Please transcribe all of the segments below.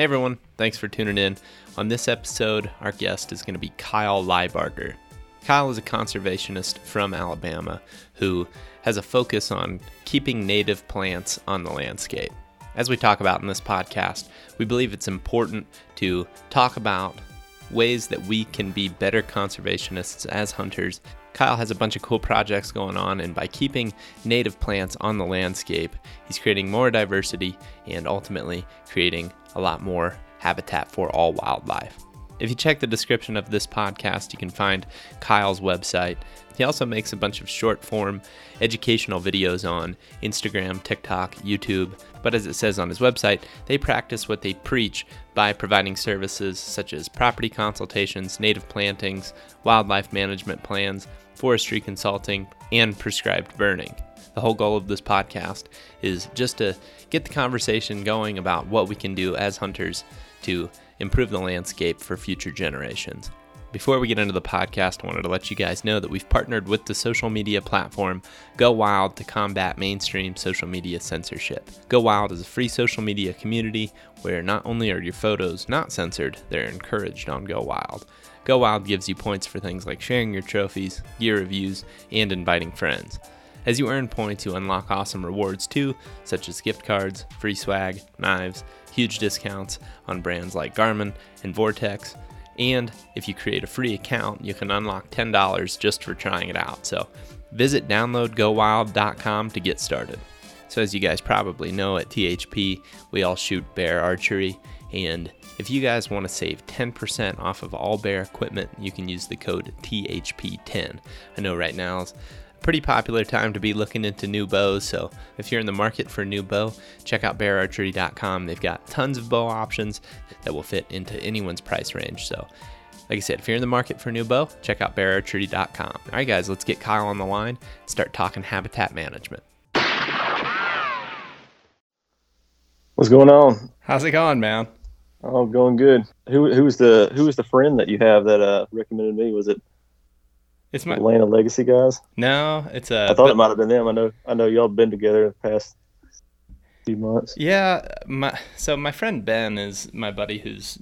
Hey everyone, thanks for tuning in. On this episode, our guest is going to be Kyle Lybarger. Kyle is a conservationist from Alabama who has a focus on keeping native plants on the landscape. As we talk about in this podcast, we believe it's important to talk about ways that we can be better conservationists as hunters. Kyle has a bunch of cool projects going on, and by keeping native plants on the landscape, he's creating more diversity and ultimately creating a lot more habitat for all wildlife. If you check the description of this podcast, you can find Kyle's website. He also makes a bunch of short form educational videos on Instagram, TikTok, YouTube. But as it says on his website, they practice what they preach by providing services such as property consultations, native plantings, wildlife management plans, forestry consulting, and prescribed burning. The whole goal of this podcast is just to get the conversation going about what we can do as hunters to improve the landscape for future generations. Before we get into the podcast, I wanted to let you guys know that we've partnered with the social media platform Go Wild to combat mainstream social media censorship. Go Wild is a free social media community where not only are your photos not censored, they're encouraged on Go Wild. Go Wild gives you points for things like sharing your trophies, gear reviews, and inviting friends. As you earn points, you unlock awesome rewards too, such as gift cards, free swag, knives, huge discounts on brands like Garmin and Vortex. And if you create a free account, you can unlock $10 just for trying it out. So visit downloadgowild.com to get started. So, as you guys probably know, at THP, we all shoot bear archery. And if you guys want to save 10% off of all bear equipment, you can use the code THP10. I know right now pretty popular time to be looking into new bows. So if you're in the market for a new bow, check out beararchery.com. They've got tons of bow options that will fit into anyone's price range. So like I said, if you're in the market for a new bow, check out beararchery.com. All right, guys, let's get Kyle on the line and start talking habitat management. What's going on? How's it going, man? Oh, going good. Who who was the who was the friend that you have that uh, recommended me? Was it it's my Atlanta Legacy guys. No, it's a. I thought but, it might have been them. I know. I know y'all been together the past few months. Yeah, my so my friend Ben is my buddy who's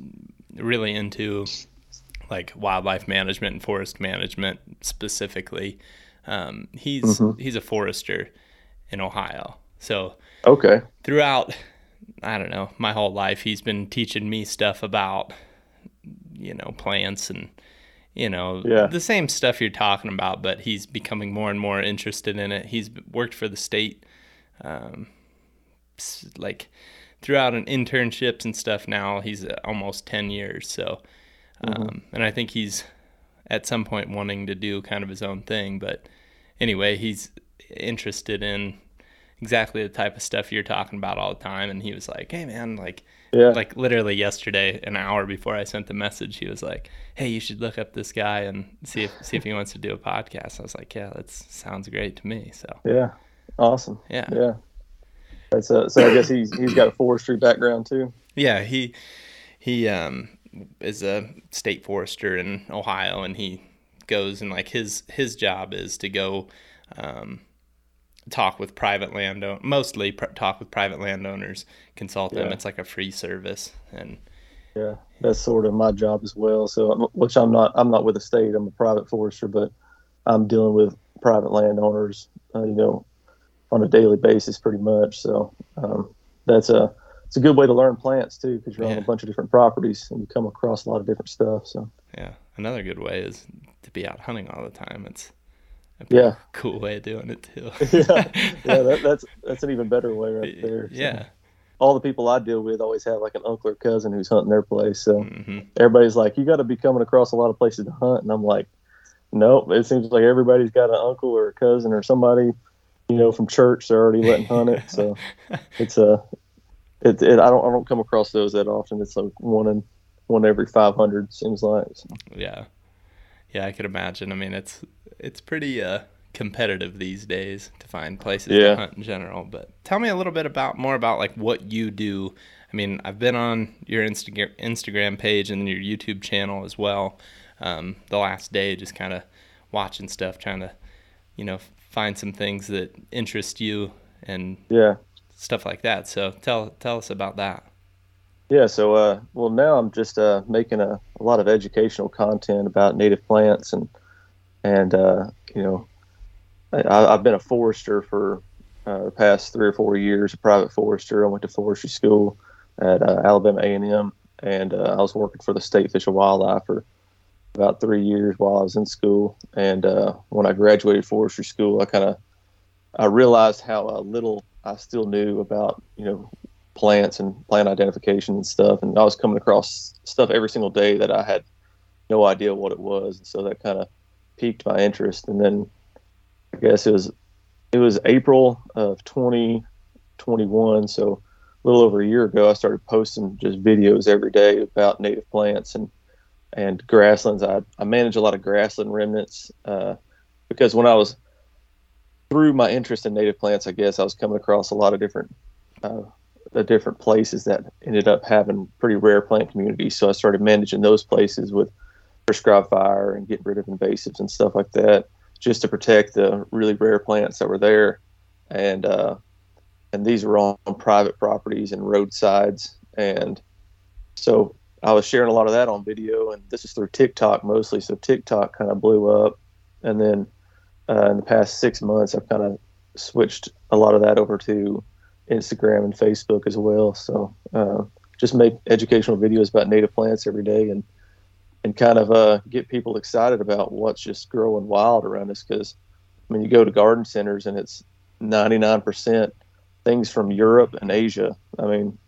really into like wildlife management and forest management specifically. Um, he's mm-hmm. he's a forester in Ohio, so okay. Throughout, I don't know, my whole life, he's been teaching me stuff about you know plants and you know, yeah. the same stuff you're talking about, but he's becoming more and more interested in it. He's worked for the state, um, like throughout an internships and stuff. Now he's uh, almost ten years. So, um, mm-hmm. and I think he's at some point wanting to do kind of his own thing. But anyway, he's interested in exactly the type of stuff you're talking about all the time. And he was like, "Hey, man, like." Yeah. Like literally yesterday, an hour before I sent the message, he was like, "Hey, you should look up this guy and see if see if he wants to do a podcast." I was like, "Yeah, that sounds great to me." So yeah, awesome. Yeah, yeah. So, so I guess he's he's got a forestry background too. Yeah, he he um is a state forester in Ohio, and he goes and like his his job is to go um talk with private landowner, mostly pr- talk with private landowners, consult them. Yeah. It's like a free service, and yeah, that's sort of my job as well. So, which I'm not, I'm not with the state. I'm a private forester, but I'm dealing with private landowners, uh, you know, on a daily basis, pretty much. So, um, that's a it's a good way to learn plants too, because you're yeah. on a bunch of different properties and you come across a lot of different stuff. So, yeah, another good way is to be out hunting all the time. It's yeah cool way of doing it too yeah yeah that, that's that's an even better way right there so. yeah all the people I deal with always have like an uncle or cousin who's hunting their place. So mm-hmm. everybody's like, you got to be coming across a lot of places to hunt. And I'm like, nope. It seems like everybody's got an uncle or a cousin or somebody, you know, from church. They're already letting hunt it. So it's a, it, it, I don't, I don't come across those that often. It's like one in, one every 500 seems like. So. Yeah. Yeah. I could imagine. I mean, it's, it's pretty uh, competitive these days to find places yeah. to hunt in general. But tell me a little bit about more about like what you do. I mean, I've been on your Insta- Instagram page and your YouTube channel as well. Um, the last day, just kind of watching stuff, trying to, you know, find some things that interest you and yeah, stuff like that. So tell tell us about that. Yeah, so uh, well now I'm just uh, making a, a lot of educational content about native plants and and uh, you know I, have been a forester for uh, the past three or four years, a private forester. I went to forestry school at uh, Alabama A&M, and uh, I was working for the State Fish and Wildlife for about three years while I was in school. And when I graduated forestry school, I kind of I realized how little I still knew about you know plants and plant identification and stuff. And I was coming across stuff every single day that I had no idea what it was. And so that kind of piqued my interest. And then I guess it was it was April of 2021, so a little over a year ago, I started posting just videos every day about native plants and and grasslands. I, I manage a lot of grassland remnants uh, because when I was through my interest in native plants, I guess I was coming across a lot of different uh, the different places that ended up having pretty rare plant communities. So I started managing those places with prescribed fire and getting rid of invasives and stuff like that just to protect the really rare plants that were there. And uh, and these were on private properties and roadsides. And so I was sharing a lot of that on video, and this is through TikTok mostly. So TikTok kind of blew up, and then uh, in the past six months, I've kind of switched a lot of that over to Instagram and Facebook as well. So uh, just make educational videos about native plants every day, and and kind of uh, get people excited about what's just growing wild around us. Because I mean, you go to garden centers and it's 99% things from Europe and Asia. I mean,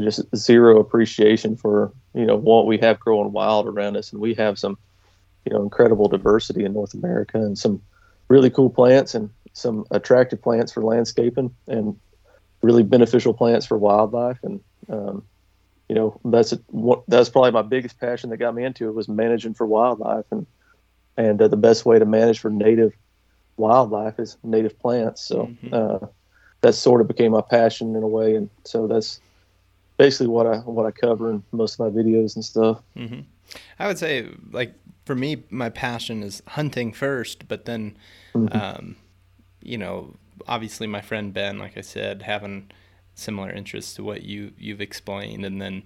just zero appreciation for you know what we have growing wild around us, and we have some you know incredible diversity in North America and some really cool plants and some attractive plants for landscaping and really beneficial plants for wildlife and um, you know that's what that's probably my biggest passion that got me into it was managing for wildlife and and uh, the best way to manage for native wildlife is native plants so mm-hmm. uh, that sort of became my passion in a way and so that's basically what I what I cover in most of my videos and stuff mm-hmm. I would say like for me my passion is hunting first but then mm-hmm. um, you know obviously my friend Ben like I said having similar interests to what you you've explained. And then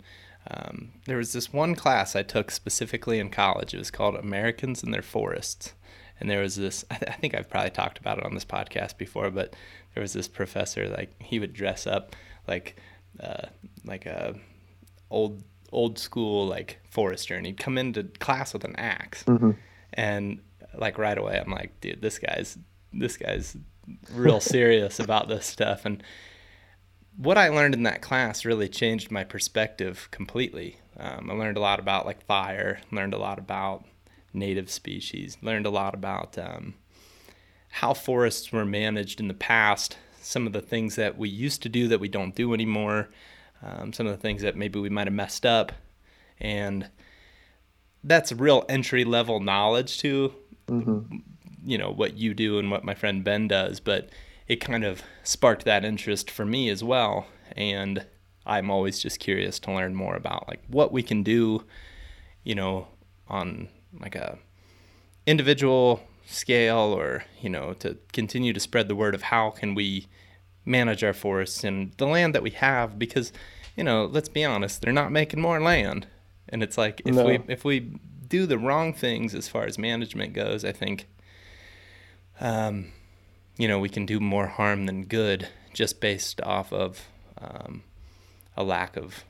um, there was this one class I took specifically in college. It was called Americans and Their Forests. And there was this, I, th- I think I've probably talked about it on this podcast before, but there was this professor, like, he would dress up like, uh, like a old, old school, like, forester, and he'd come into class with an ax mm-hmm. And, like, right away, I'm like, dude, this guy's, this guy's real serious about this stuff. And, what I learned in that class really changed my perspective completely. Um, I learned a lot about like fire, learned a lot about native species, learned a lot about um, how forests were managed in the past, some of the things that we used to do that we don't do anymore, um, some of the things that maybe we might have messed up. And that's real entry level knowledge to, mm-hmm. You know, what you do and what my friend Ben does. But it kind of sparked that interest for me as well. And I'm always just curious to learn more about like what we can do, you know, on like a individual scale or, you know, to continue to spread the word of how can we manage our forests and the land that we have because, you know, let's be honest, they're not making more land. And it's like if no. we if we do the wrong things as far as management goes, I think um you know, we can do more harm than good just based off of um, a lack of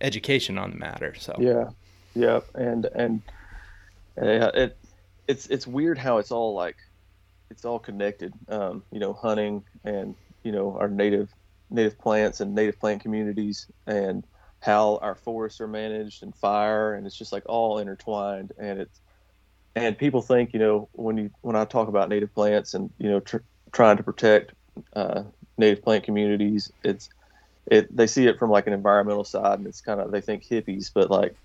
education on the matter. So yeah, yeah, and and uh, it it's it's weird how it's all like it's all connected. Um, you know, hunting and you know our native native plants and native plant communities and how our forests are managed and fire and it's just like all intertwined and it's and people think you know when you when I talk about native plants and you know tr- trying to protect uh, native plant communities. It's it they see it from like an environmental side, and it's kind of they think hippies, but like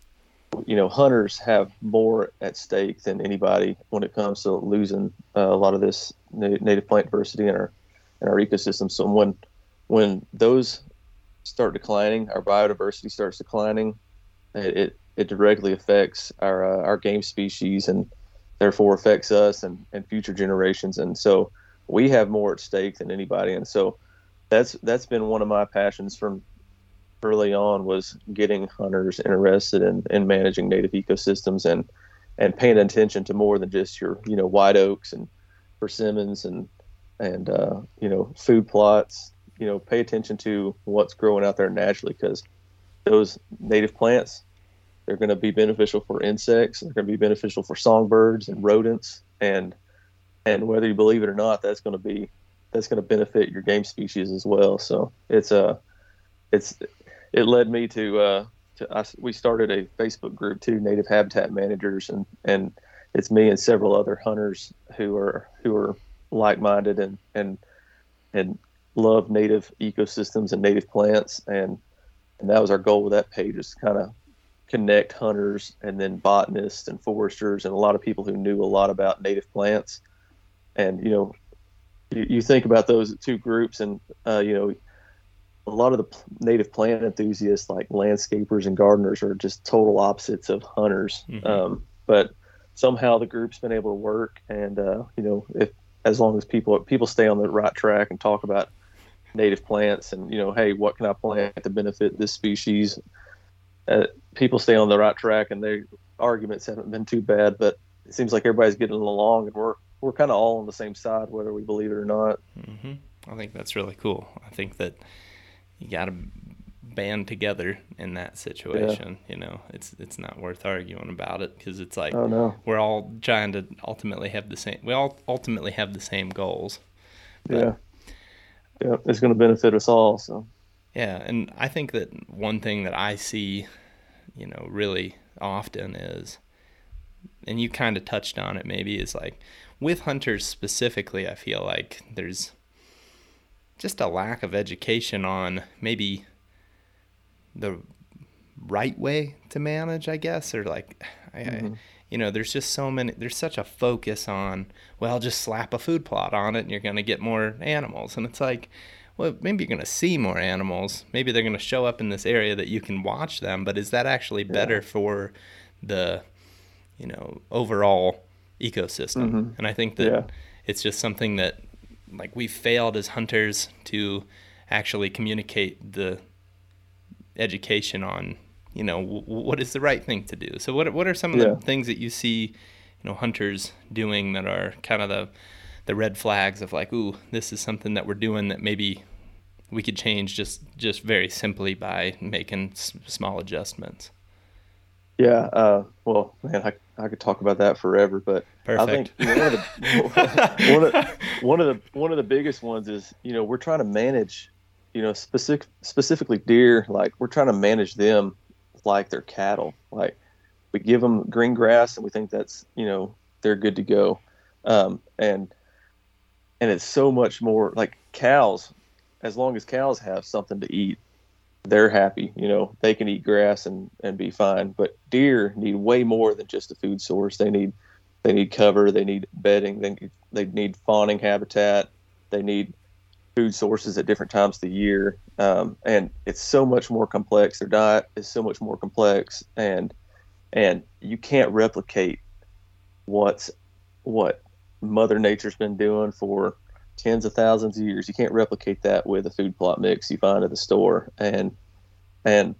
you know, hunters have more at stake than anybody when it comes to losing uh, a lot of this native plant diversity in our in our ecosystem. So when when those start declining, our biodiversity starts declining, it it, it directly affects our uh, our game species and therefore affects us and, and future generations. And so we have more at stake than anybody, and so that's that's been one of my passions from early on was getting hunters interested in, in managing native ecosystems and and paying attention to more than just your you know white oaks and persimmons and and uh, you know food plots. You know, pay attention to what's growing out there naturally because those native plants they're going to be beneficial for insects. They're going to be beneficial for songbirds and rodents and and whether you believe it or not, that's going to be that's going to benefit your game species as well. So it's a uh, it's it led me to uh, to us. We started a Facebook group too, Native Habitat Managers, and and it's me and several other hunters who are who are like minded and and and love native ecosystems and native plants and and that was our goal with that page is kind of connect hunters and then botanists and foresters and a lot of people who knew a lot about native plants. And you know you, you think about those two groups and uh, you know a lot of the native plant enthusiasts like landscapers and gardeners are just total opposites of hunters. Mm-hmm. um, but somehow the group's been able to work and uh, you know if as long as people people stay on the right track and talk about native plants and you know hey what can i plant to benefit this species uh, people stay on the right track and their arguments haven't been too bad but it seems like everybody's getting along and we're we're kind of all on the same side whether we believe it or not mm-hmm. i think that's really cool i think that you got to band together in that situation. Yeah. You know, it's it's not worth arguing about it because it's like oh, no. we're all trying to ultimately have the same. We all ultimately have the same goals. But, yeah, yeah, it's going to benefit us all. So yeah, and I think that one thing that I see, you know, really often is, and you kind of touched on it maybe, is like with hunters specifically. I feel like there's just a lack of education on maybe the right way to manage, I guess, or like, I, mm-hmm. I, you know, there's just so many, there's such a focus on, well, just slap a food plot on it and you're going to get more animals. And it's like, well, maybe you're going to see more animals. Maybe they're going to show up in this area that you can watch them, but is that actually better yeah. for the, you know, overall ecosystem? Mm-hmm. And I think that yeah. it's just something that like we failed as hunters to actually communicate the education on you know w- what is the right thing to do so what what are some of yeah. the things that you see you know hunters doing that are kind of the the red flags of like ooh this is something that we're doing that maybe we could change just just very simply by making s- small adjustments. Yeah uh, well man I, I could talk about that forever but Perfect. I think one, of the, one, of, one of the one of the biggest ones is you know we're trying to manage you know specific specifically deer like we're trying to manage them like they're cattle. Like we give them green grass and we think that's you know they're good to go. Um, and and it's so much more like cows as long as cows have something to eat they're happy you know they can eat grass and and be fine but deer need way more than just a food source they need they need cover. They need bedding. They need, they need fawning habitat. They need food sources at different times of the year. Um, and it's so much more complex. Their diet is so much more complex, and and you can't replicate what's what Mother Nature's been doing for tens of thousands of years. You can't replicate that with a food plot mix you find at the store. And and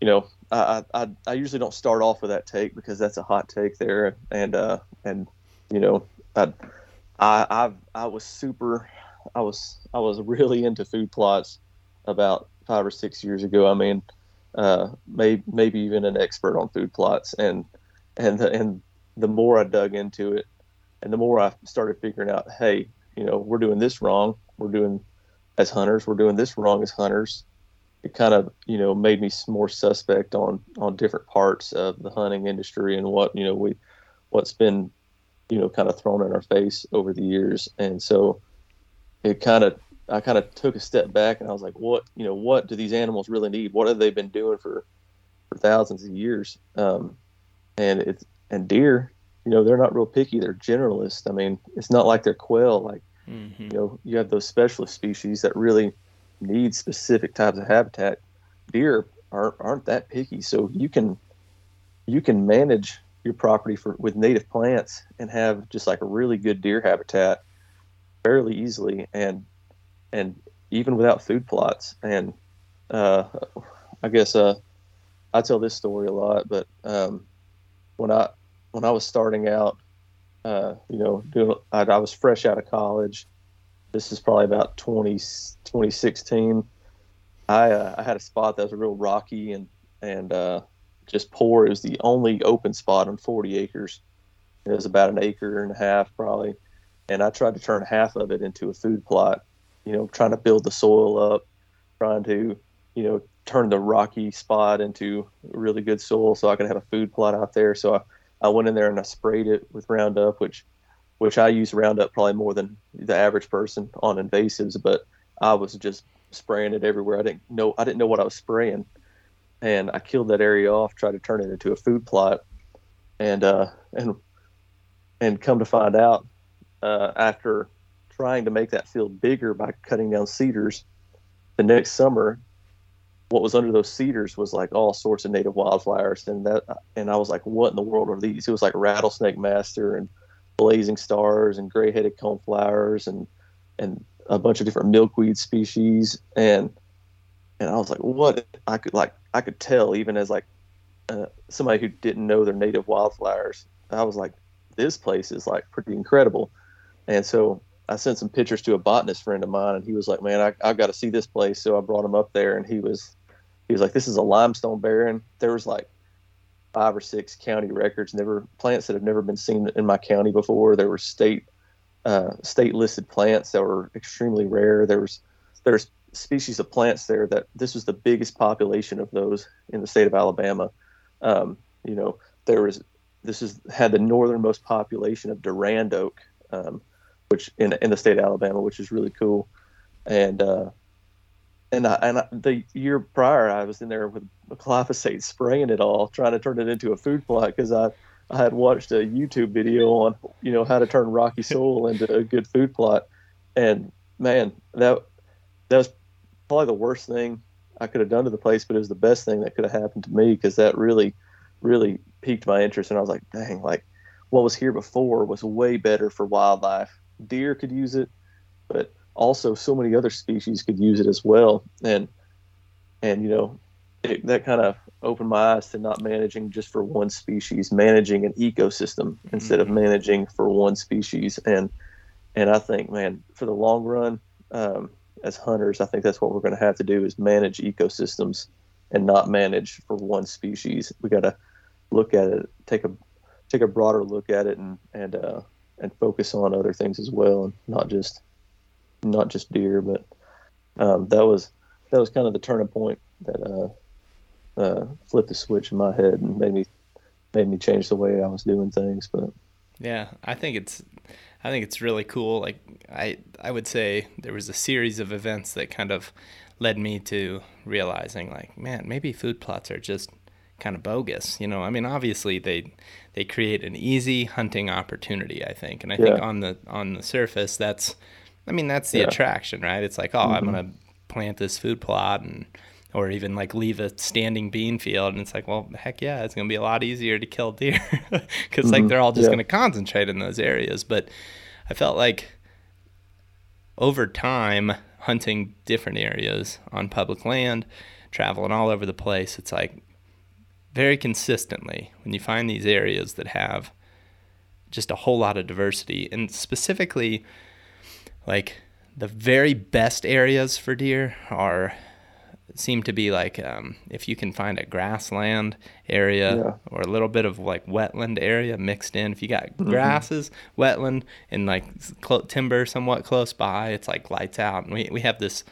you know, I, I I usually don't start off with that take because that's a hot take there, and uh, and you know, I I I've, I was super, I was I was really into food plots about five or six years ago. I mean, uh, maybe maybe even an expert on food plots, and and the, and the more I dug into it, and the more I started figuring out, hey, you know, we're doing this wrong. We're doing as hunters, we're doing this wrong as hunters it kind of you know made me more suspect on on different parts of the hunting industry and what you know we what's been you know kind of thrown in our face over the years and so it kind of I kind of took a step back and I was like what you know what do these animals really need what have they been doing for for thousands of years um, and it's and deer you know they're not real picky they're generalists I mean it's not like they're quail like mm-hmm. you know you have those specialist species that really need specific types of habitat, deer aren't aren't that picky. So you can you can manage your property for with native plants and have just like a really good deer habitat fairly easily and and even without food plots and uh, I guess uh, I tell this story a lot, but um, when I when I was starting out, uh, you know, doing, I, I, was fresh out of college. This is probably about 20, 2016. I uh, I had a spot that was real rocky and and uh, just poor. It was the only open spot on 40 acres. It was about an acre and a half probably, and I tried to turn half of it into a food plot. You know, trying to build the soil up, trying to you know turn the rocky spot into really good soil so I could have a food plot out there. So I, I went in there and I sprayed it with Roundup, which which I use Roundup probably more than the average person on invasives, but I was just spraying it everywhere. I didn't know I didn't know what I was spraying, and I killed that area off, tried to turn it into a food plot, and uh, and and come to find out uh, after trying to make that field bigger by cutting down cedars, the next summer what was under those cedars was like all sorts of native wildflowers and that and I was like what in the world are these? It was like rattlesnake master and blazing stars and gray-headed coneflowers and and a bunch of different milkweed species and and I was like what? I could like I could tell even as like uh, somebody who didn't know their native wildflowers I was like this place is like pretty incredible. And so I sent some pictures to a botanist friend of mine, and he was like, "Man, I I got to see this place." So I brought him up there, and he was he was like, "This is a limestone barren." There was like five or six county records, never plants that have never been seen in my county before. There were state uh, state listed plants that were extremely rare. There was there's species of plants there that this was the biggest population of those in the state of Alabama. Um, you know, there was this is had the northernmost population of Durand oak, um, which in in the state of Alabama, which is really cool. And uh, and I, and I, the year prior, I was in there with glyphosate spraying it all, trying to turn it into a food plot because I I had watched a YouTube video on you know how to turn rocky soil into a good food plot, and man, that that was probably the worst thing I could have done to the place, but it was the best thing that could have happened to me because that really really piqued my interest, and I was like, dang, like what was here before was way better for wildlife. Deer could use it, but also so many other species could use it as well. And and you know it, that kind of opened my eyes to not managing just for one species, managing an ecosystem mm-hmm. instead of managing for one species. And and I think, man, for the long run, um, as hunters, I think that's what we're going to have to do is manage ecosystems and not manage for one species. We got to look at it, take a take a broader look at it, and and uh, and focus on other things as well, and not just not just deer, but um, that was that was kind of the turning point that uh, uh, flipped the switch in my head and made me made me change the way I was doing things. But yeah, I think it's I think it's really cool. Like I I would say there was a series of events that kind of led me to realizing like, man, maybe food plots are just kind of bogus. You know, I mean, obviously they they create an easy hunting opportunity. I think, and I yeah. think on the on the surface that's I mean, that's the yeah. attraction, right? It's like, oh, mm-hmm. I'm gonna plant this food plot and or even like leave a standing bean field and it's like well heck yeah it's going to be a lot easier to kill deer because mm-hmm. like they're all just yeah. going to concentrate in those areas but i felt like over time hunting different areas on public land traveling all over the place it's like very consistently when you find these areas that have just a whole lot of diversity and specifically like the very best areas for deer are seem to be like um, if you can find a grassland area yeah. or a little bit of like wetland area mixed in. If you got mm-hmm. grasses, wetland, and like cl- timber somewhat close by, it's like lights out. And we we have this.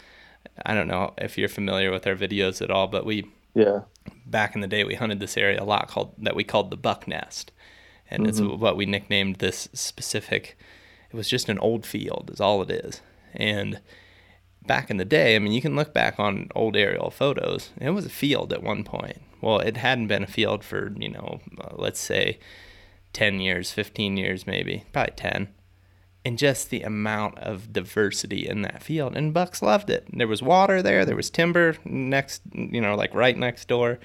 I don't know if you're familiar with our videos at all, but we yeah back in the day we hunted this area a lot called that we called the buck nest, and mm-hmm. it's what we nicknamed this specific it was just an old field, is all it is. And back in the day, I mean, you can look back on old aerial photos. It was a field at one point. Well, it hadn't been a field for, you know, uh, let's say 10 years, 15 years, maybe, probably 10. And just the amount of diversity in that field. And bucks loved it. There was water there, there was timber next, you know, like right next door.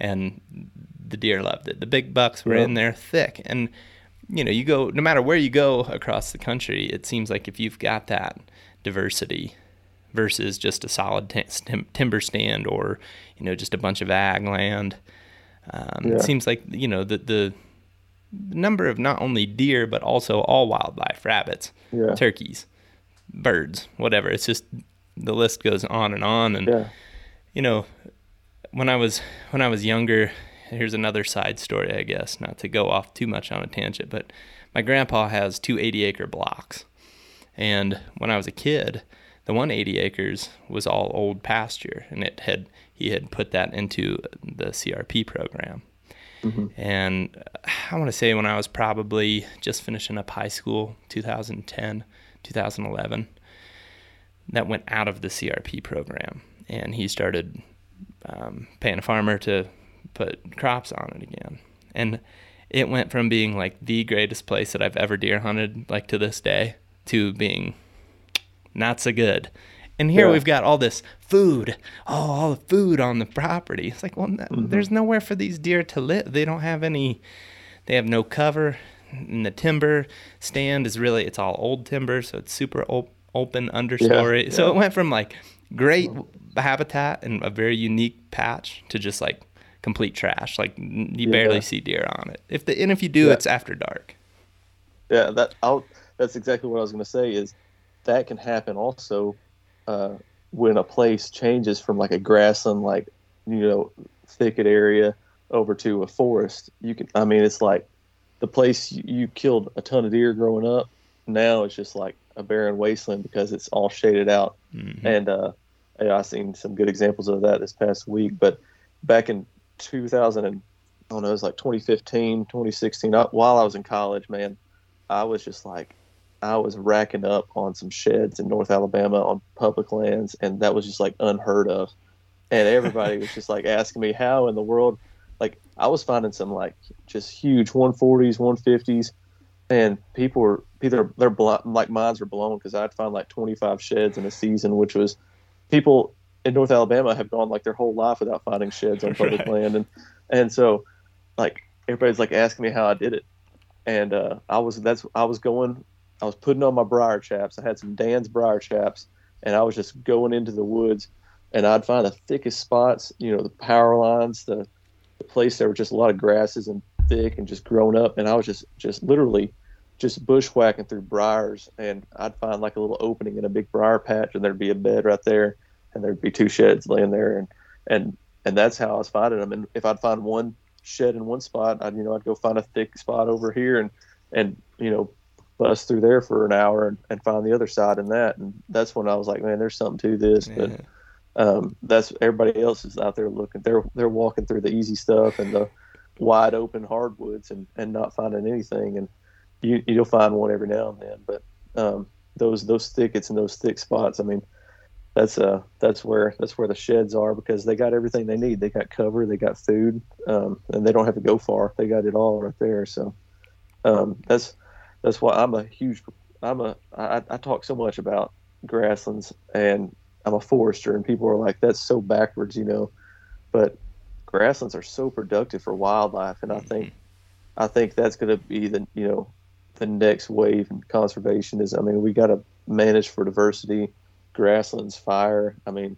And the deer loved it. The big bucks were in there thick. And you know, you go no matter where you go across the country, it seems like if you've got that diversity versus just a solid t- timber stand or you know just a bunch of ag land. Um, yeah. It seems like you know the the number of not only deer but also all wildlife, rabbits, yeah. turkeys, birds, whatever. It's just the list goes on and on. And yeah. you know, when I was when I was younger, here's another side story, I guess, not to go off too much on a tangent, but my grandpa has two 80 acre blocks. And when I was a kid, the one 80 acres was all old pasture and it had he had put that into the CRP program. Mm-hmm. And I want to say when I was probably just finishing up high school, 2010, 2011, that went out of the CRP program. And he started um, paying a farmer to put crops on it again. And it went from being like the greatest place that I've ever deer hunted, like to this day, to being not so good. And here yeah. we've got all this food, oh, all the food on the property. It's like, well, mm-hmm. there's nowhere for these deer to live. They don't have any, they have no cover. And the timber stand is really, it's all old timber, so it's super op- open understory. Yeah, so it went from like great habitat and a very unique patch to just like complete trash. Like you barely see deer on it. If the and if you do, it's after dark. Yeah, that I'll, that's exactly what I was going to say. Is that can happen also uh, when a place changes from like a grassland, like you know, thicket area over to a forest. You can, I mean, it's like the place you, you killed a ton of deer growing up. Now it's just like a barren wasteland because it's all shaded out. Mm-hmm. And uh, I've seen some good examples of that this past week. But back in 2000 and I don't know, it was like 2015, 2016. I, uh, while I was in college, man, I was just like, I was racking up on some sheds in North Alabama on public lands, and that was just like unheard of. And everybody was just like asking me how in the world, like I was finding some like just huge 140s, 150s, and people were either they're bl- like minds were blown because I'd find like 25 sheds in a season, which was people in North Alabama have gone like their whole life without finding sheds on public right. land, and and so like everybody's like asking me how I did it, and uh, I was that's I was going I was putting on my briar chaps. I had some Dan's briar chaps, and I was just going into the woods, and I'd find the thickest spots, you know, the power lines, the, the place there were just a lot of grasses and thick and just grown up, and I was just just literally just bushwhacking through briars, and I'd find like a little opening in a big briar patch, and there'd be a bed right there, and there'd be two sheds laying there, and and and that's how I was finding them. And if I'd find one shed in one spot, I'd you know I'd go find a thick spot over here, and and you know bust through there for an hour and, and find the other side in that. And that's when I was like, man, there's something to this. Yeah. But um, that's everybody else is out there looking. They're they're walking through the easy stuff and the wide open hardwoods and, and not finding anything. And you you'll find one every now and then. But um, those those thickets and those thick spots, I mean, that's uh that's where that's where the sheds are because they got everything they need. They got cover, they got food, um, and they don't have to go far. They got it all right there. So um, that's that's why I'm a huge I'm a I, I talk so much about grasslands and I'm a forester and people are like that's so backwards you know but grasslands are so productive for wildlife and I think mm-hmm. I think that's going to be the you know the next wave in conservation is I mean we got to manage for diversity grasslands fire I mean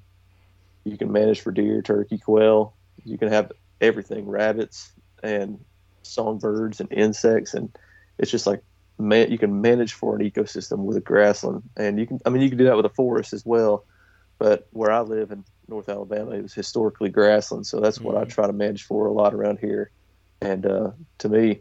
you can manage for deer turkey quail you can have everything rabbits and songbirds and insects and it's just like man, you can manage for an ecosystem with a grassland, and you can. I mean, you can do that with a forest as well. But where I live in North Alabama, it was historically grassland, so that's what mm-hmm. I try to manage for a lot around here. And uh, to me,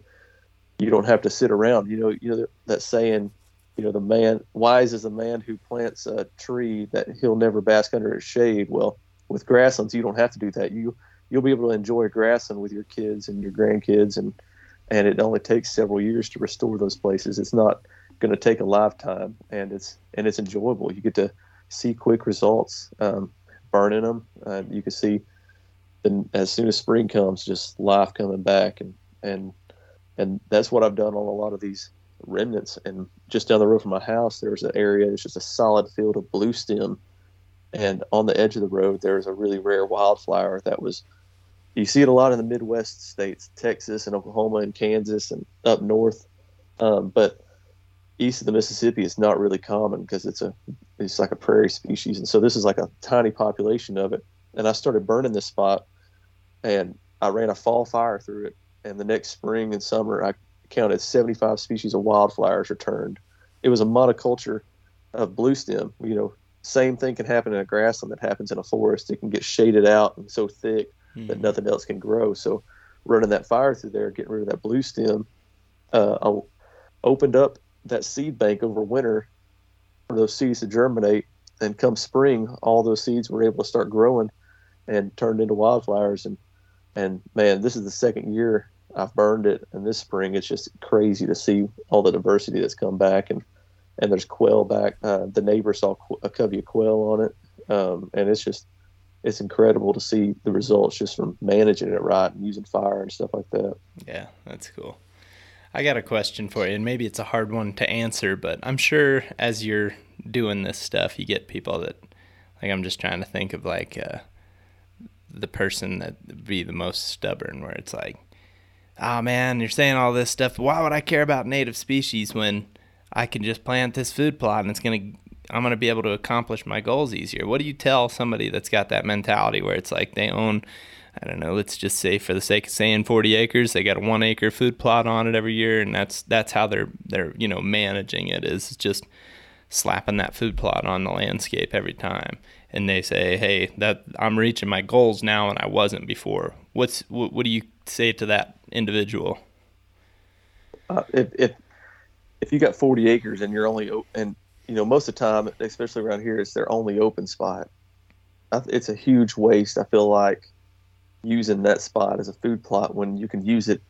you don't have to sit around. You know, you know that saying, you know, the man wise is a man who plants a tree that he'll never bask under its shade. Well, with grasslands, you don't have to do that. You you'll be able to enjoy grassland with your kids and your grandkids and and it only takes several years to restore those places. It's not going to take a lifetime, and it's and it's enjoyable. You get to see quick results, um, burning them. Uh, you can see, then as soon as spring comes, just life coming back, and and and that's what I've done on a lot of these remnants. And just down the road from my house, there's an area. It's just a solid field of blue stem, and on the edge of the road, there's a really rare wildflower that was you see it a lot in the Midwest states, Texas and Oklahoma and Kansas and up north. Um, but east of the Mississippi, it's not really common because it's a it's like a prairie species, and so this is like a tiny population of it. And I started burning this spot, and I ran a fall fire through it. And the next spring and summer, I counted 75 species of wildflowers returned. It was a monoculture of blue stem. You know, same thing can happen in a grassland that happens in a forest. It can get shaded out and so thick mm-hmm. that nothing else can grow. So running that fire through there, getting rid of that blue stem, uh, opened up that seed bank over winter for those seeds to germinate. And come spring, all those seeds were able to start growing and turned into wildflowers. And and man, this is the second year I've burned it, and this spring it's just crazy to see all the diversity that's come back. And and there's quail back. Uh, the neighbor saw a covey of quail on it, um, and it's just it's incredible to see the results just from managing it right and using fire and stuff like that. Yeah, that's cool. I got a question for you, and maybe it's a hard one to answer, but I'm sure as you're doing this stuff, you get people that, like, I'm just trying to think of like uh, the person that be the most stubborn, where it's like, oh man, you're saying all this stuff. Why would I care about native species when I can just plant this food plot and it's going to I'm going to be able to accomplish my goals easier. What do you tell somebody that's got that mentality where it's like they own I don't know, let's just say for the sake of saying 40 acres, they got a 1 acre food plot on it every year and that's that's how they're they're, you know, managing it is just slapping that food plot on the landscape every time. And they say, "Hey, that I'm reaching my goals now and I wasn't before." What's what, what do you say to that individual? Uh, if, if if you got 40 acres and you're only and you know most of the time especially around here it's their only open spot. It's a huge waste i feel like using that spot as a food plot when you can use it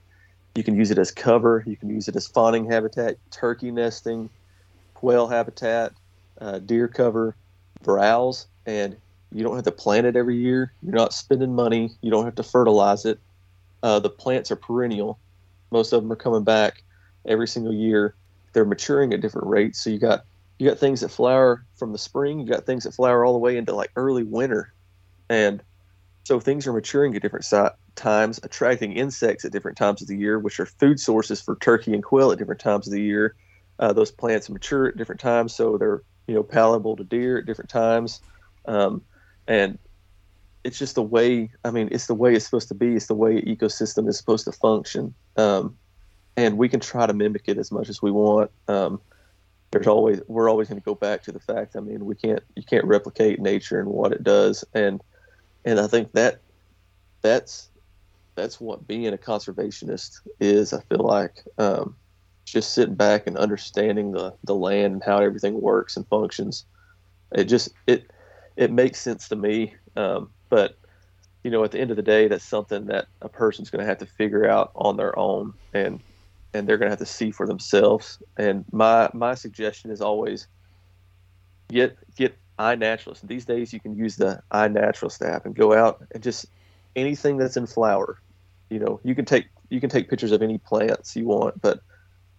you can use it as cover you can use it as fawning habitat turkey nesting quail habitat uh, deer cover browse and you don't have to plant it every year. You're not spending money. You don't have to fertilize it uh, the plants are perennial most of them are coming back every single year they're maturing at different rates. So you got you got things that flower from the spring, you got things that flower all the way into like early winter, and so things are maturing at different si- times, attracting insects at different times of the year, which are food sources for turkey and quail at different times of the year. Uh, those plants mature at different times, so they're you know palatable to deer at different times, um, and it's just the way. I mean, it's the way it's supposed to be. It's the way ecosystem is supposed to function. Um, and we can try to mimic it as much as we want. Um, there's always we're always going to go back to the fact. I mean, we can't you can't replicate nature and what it does, and and I think that that's that's what being a conservationist is. I feel like um, just sitting back and understanding the the land and how everything works and functions. It just it it makes sense to me, um, but you know, at the end of the day, that's something that a person's going to have to figure out on their own. And and they're going to have to see for themselves. And my my suggestion is always get get iNaturalist. These days, you can use the iNaturalist app and go out and just anything that's in flower. You know, you can take you can take pictures of any plants you want, but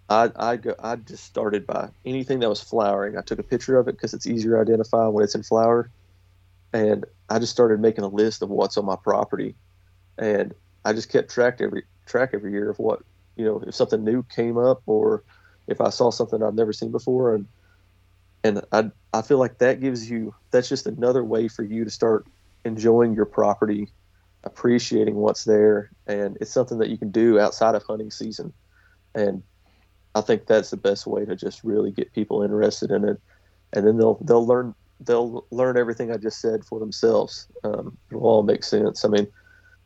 I I go I just started by anything that was flowering. I took a picture of it because it's easier to identify when it's in flower, and I just started making a list of what's on my property, and I just kept track every track every year of what you know if something new came up or if I saw something I've never seen before and and I I feel like that gives you that's just another way for you to start enjoying your property, appreciating what's there, and it's something that you can do outside of hunting season, and I think that's the best way to just really get people interested in it, and then they'll they'll learn they'll learn everything I just said for themselves. Um, it'll all make sense. I mean,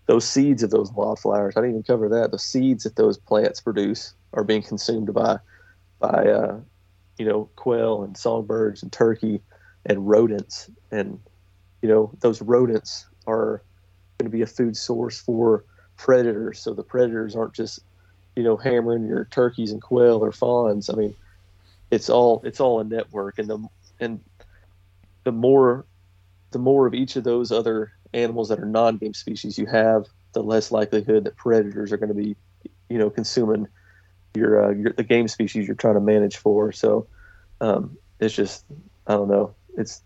those seeds of those wildflowers. I didn't even cover that. The seeds that those plants produce are being consumed by by uh, you know quail and songbirds and turkey and rodents and you know those rodents are going to be a food source for predators. So the predators aren't just you know hammering your turkeys and quail or fawns. I mean, it's all it's all a network, and the and the more the more of each of those other animals that are non-game species you have, the less likelihood that predators are going to be, you know, consuming your, uh, your the game species you're trying to manage for. So um, it's just I don't know. It's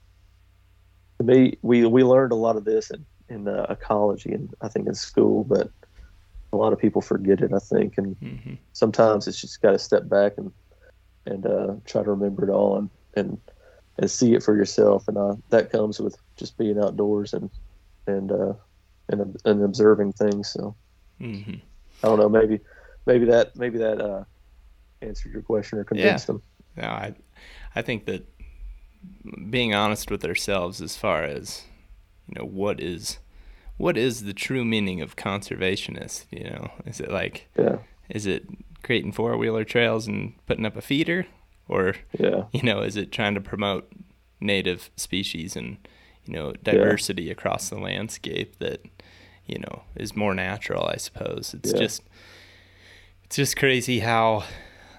to me we we learned a lot of this in in uh, ecology and I think in school, but a lot of people forget it. I think, and mm-hmm. sometimes it's just got to step back and and uh, try to remember it all and and and see it for yourself. And uh, that comes with just being outdoors and and uh, and and observing things. So mm-hmm. I don't know, maybe maybe that maybe that uh, answered your question or convinced yeah. them. No, I I think that being honest with ourselves as far as you know what is what is the true meaning of conservationist you know is it like yeah is it creating four wheeler trails and putting up a feeder or yeah you know is it trying to promote native species and you know diversity yeah. across the landscape that you know is more natural i suppose it's yeah. just it's just crazy how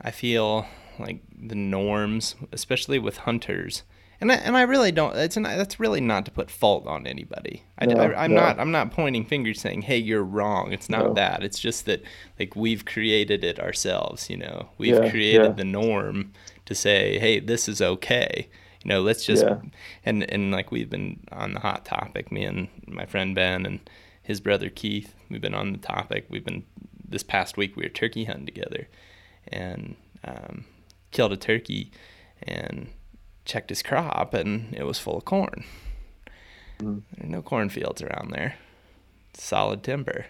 i feel like the norms especially with hunters and I, and I really don't. It's not, that's really not to put fault on anybody. I, no, I, am no. not I'm not pointing fingers saying, "Hey, you're wrong." It's not no. that. It's just that like we've created it ourselves. You know, we've yeah, created yeah. the norm to say, "Hey, this is okay." You know, let's just yeah. and and like we've been on the hot topic. Me and my friend Ben and his brother Keith. We've been on the topic. We've been this past week we were turkey hunting together, and um, killed a turkey, and checked his crop and it was full of corn. Mm. There are no cornfields around there. Solid timber.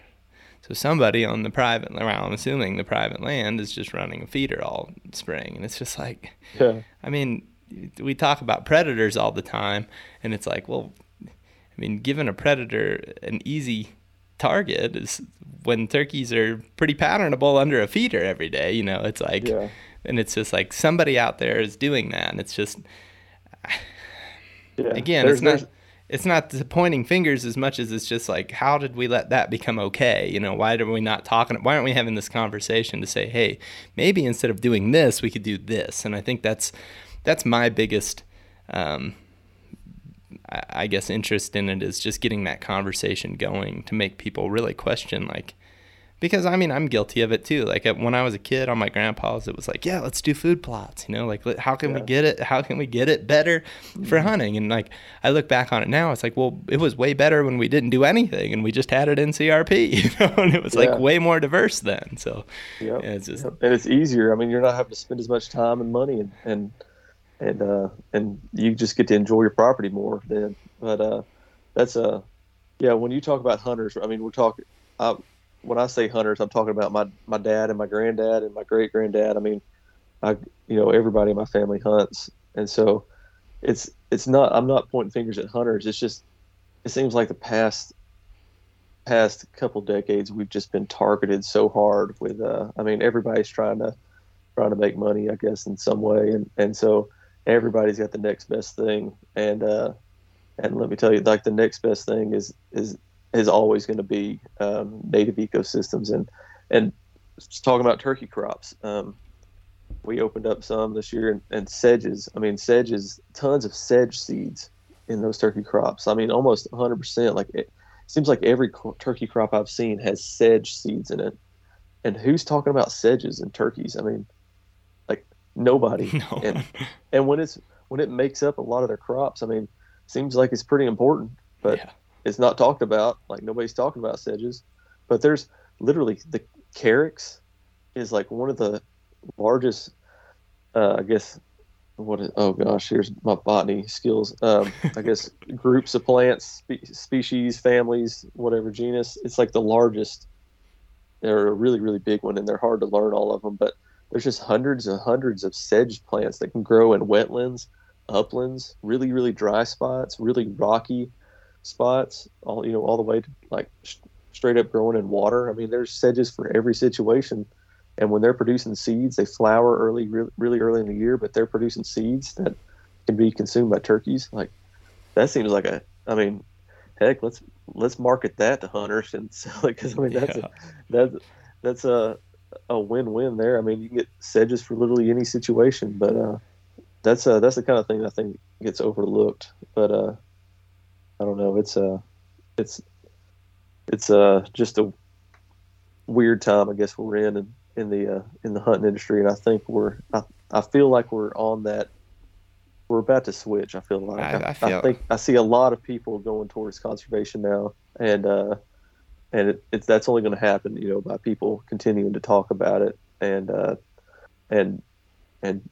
So somebody on the private, well, I'm assuming the private land is just running a feeder all spring, and it's just like, yeah. I mean, we talk about predators all the time, and it's like, well, I mean, giving a predator an easy target is when turkeys are pretty patternable under a feeder every day. You know, it's like, yeah. and it's just like somebody out there is doing that, and it's just yeah. again, there's, it's not. It's not pointing fingers as much as it's just like how did we let that become okay? You know, why are we not talking? Why aren't we having this conversation to say, hey, maybe instead of doing this, we could do this? And I think that's that's my biggest. Um, I guess interest in it is just getting that conversation going to make people really question like because I mean I'm guilty of it too. Like when I was a kid on my grandpa's, it was like, yeah, let's do food plots. You know, like how can yeah. we get it? How can we get it better for mm-hmm. hunting? And like I look back on it now, it's like, well, it was way better when we didn't do anything and we just had it in CRP. You know, and it was yeah. like way more diverse then. So yeah, it's just yep. and it's easier. I mean, you're not having to spend as much time and money and and and uh, and you just get to enjoy your property more then. But uh, that's a uh, yeah. When you talk about hunters, I mean, we're talking. I, when I say hunters, I'm talking about my my dad and my granddad and my great granddad. I mean, I you know everybody in my family hunts, and so it's it's not I'm not pointing fingers at hunters. It's just it seems like the past past couple decades we've just been targeted so hard with uh I mean everybody's trying to trying to make money I guess in some way and and so everybody's got the next best thing and uh and let me tell you like the next best thing is is is always going to be um, native ecosystems. And and talking about turkey crops, um, we opened up some this year and, and, sedges. I mean, sedges, tons of sedge seeds in those turkey crops. I mean, almost 100%. Like it seems like every turkey crop I've seen has sedge seeds in it. And who's talking about sedges and turkeys? I mean, like nobody. No. And and when it's when it makes up a lot of their crops, I mean, seems like it's pretty important. But yeah it's not talked about. Like nobody's talking about sedges, but there's literally the carex is like one of the largest. Uh, I guess what is oh gosh here's my botany skills um, i guess groups of plants spe- species families whatever genus it's like the largest they're a really really big one and they're hard to learn all of them but there's just hundreds and hundreds of sedge plants that can grow in wetlands uplands really really dry spots really rocky spots, all you know, all the way to like straight up growing in water. I mean, there's sedges for every situation. And when they're producing seeds, they flower early, really, really early in the year, but they're producing seeds that can be consumed by turkeys. Like that seems like a, I mean, heck, let's let's market that to hunters and sell it because I mean that's yeah. a, that's that's a a win-win there. I mean, you can get sedges for literally any situation, but uh, that's uh that's the kind of thing I think gets overlooked. But uh, I don't know. It's a, it's, it's uh just a weird time I guess we're in in, in the uh, in the hunting industry, and I think we're I, I feel like we're on that. We're about to switch. I feel like I, I, feel... I think I see a lot of people going towards conservation now, and uh, and it, it's that's only going to happen, you know, by people continuing to talk about it and uh, and and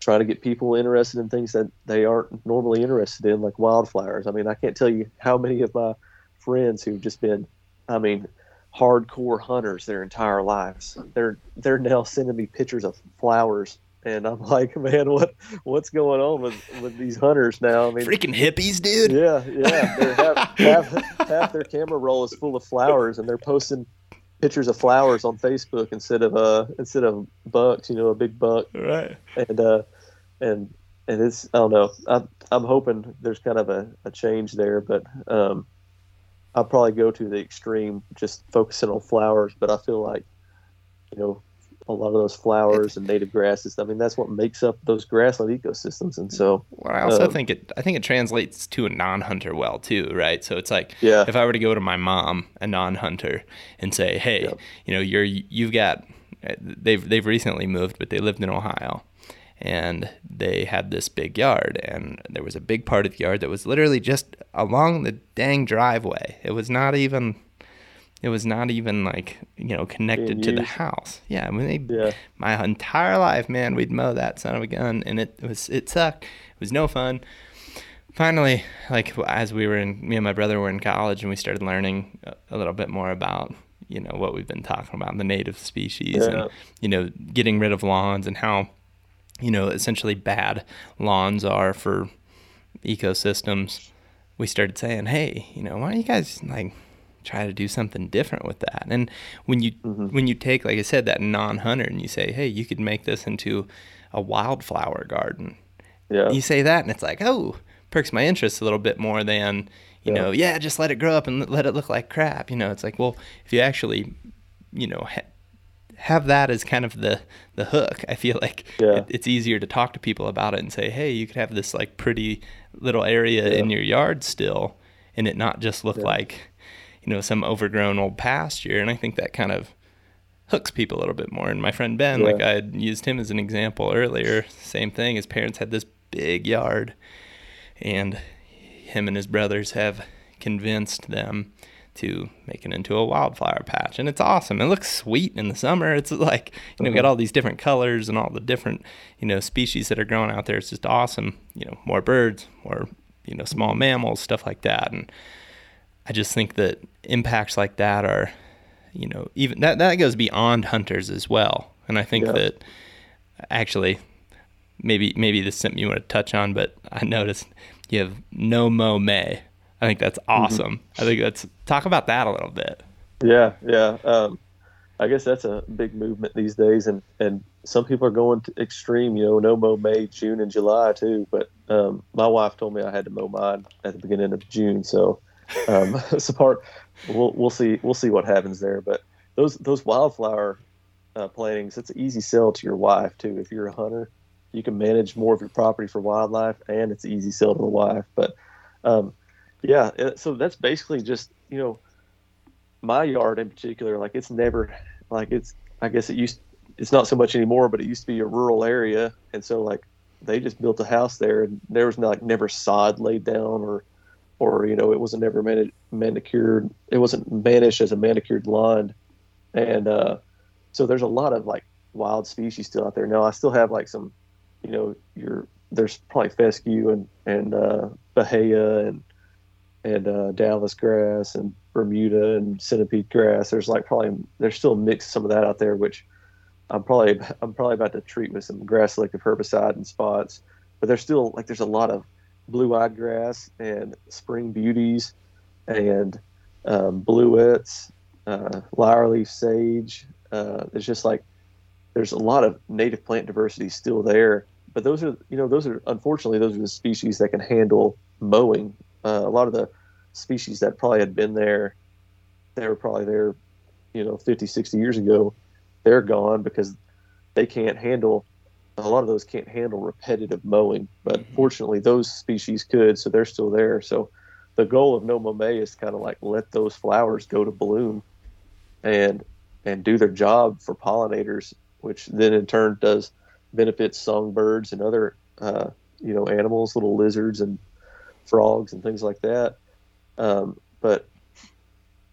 trying to get people interested in things that they aren't normally interested in, like wildflowers. I mean, I can't tell you how many of my friends who've just been, I mean, hardcore hunters their entire lives. They're they're now sending me pictures of flowers and I'm like, man, what what's going on with, with these hunters now? I mean, freaking hippies, dude. Yeah, yeah. Half, half, half, their camera roll is full of flowers, and they're posting pictures of flowers on Facebook instead of uh instead of bucks, you know, a big buck. Right. And uh, and and it's I don't know. I'm I'm hoping there's kind of a, a change there, but um, I'll probably go to the extreme, just focusing on flowers. But I feel like, you know, a lot of those flowers and native grasses. I mean, that's what makes up those grassland ecosystems. And so, well, I also um, think it. I think it translates to a non-hunter well too, right? So it's like, yeah. if I were to go to my mom, a non-hunter, and say, hey, yep. you know, you're you've got. They've they've recently moved, but they lived in Ohio, and they had this big yard, and there was a big part of the yard that was literally just along the dang driveway. It was not even it was not even like you know connected to the house. Yeah, I mean, they, yeah. my entire life, man, we'd mow that son of a gun, and it was it sucked. It was no fun. Finally, like as we were in, me and my brother were in college, and we started learning a, a little bit more about you know what we've been talking about, the native species, yeah. and you know getting rid of lawns and how you know essentially bad lawns are for ecosystems. We started saying, hey, you know, why don't you guys like try to do something different with that. And when you mm-hmm. when you take, like I said, that non-hunter and you say, hey, you could make this into a wildflower garden. Yeah. You say that, and it's like, oh, perks my interest a little bit more than you yeah. know, yeah, just let it grow up and let it look like crap. You know, it's like, well, if you actually, you know, ha- have that as kind of the the hook, I feel like yeah. it, it's easier to talk to people about it and say, hey, you could have this like pretty little area yeah. in your yard still, and it not just look like you know, some overgrown old pasture. And I think that kind of hooks people a little bit more. And my friend Ben, yeah. like I had used him as an example earlier, same thing. His parents had this big yard, and him and his brothers have convinced them to make it into a wildflower patch and it's awesome it looks sweet in the summer it's like you know got uh-huh. all these different colors and all the different you know species that are growing out there it's just awesome you know more birds more you know small mammals stuff like that and I just think that impacts like that are, you know, even that that goes beyond hunters as well. And I think yeah. that actually, maybe maybe this is something you want to touch on, but I noticed you have no mow may. I think that's mm-hmm. awesome. Mm-hmm. I think that's talk about that a little bit. Yeah, yeah. Um, I guess that's a big movement these days, and and some people are going to extreme. You know, no mow May, June, and July too. But um, my wife told me I had to mow mine at the beginning of June, so um, support. We'll we'll see we'll see what happens there. But those those wildflower uh, plantings, it's an easy sell to your wife too. If you're a hunter, you can manage more of your property for wildlife, and it's an easy sell to the wife. But um, yeah, so that's basically just you know my yard in particular. Like it's never like it's I guess it used it's not so much anymore, but it used to be a rural area, and so like they just built a house there, and there was like never sod laid down or or you know it wasn't ever mani- manicured it wasn't managed as a manicured lawn and uh, so there's a lot of like wild species still out there now i still have like some you know your there's probably fescue and and uh, bahia and and uh, Dallas grass and Bermuda and centipede grass. There's like probably there's still mixed some of that out there, which I'm probably I'm probably about to treat with some grass selective herbicide and spots. But there's still like there's a lot of blue-eyed grass and spring beauties and um, bluets, uh, lyre sage. Uh, it's just like there's a lot of native plant diversity still there, but those are you know those are unfortunately those are the species that can handle mowing. Uh, a lot of the species that probably had been there, they were probably there, you know, 50, 60 years ago. They're gone because they can't handle a lot of those can't handle repetitive mowing, but mm-hmm. fortunately those species could, so they're still there. So the goal of No Mow May is kind of like let those flowers go to bloom and and do their job for pollinators, which then in turn does benefits songbirds and other uh, you know animals, little lizards and frogs and things like that. Um, but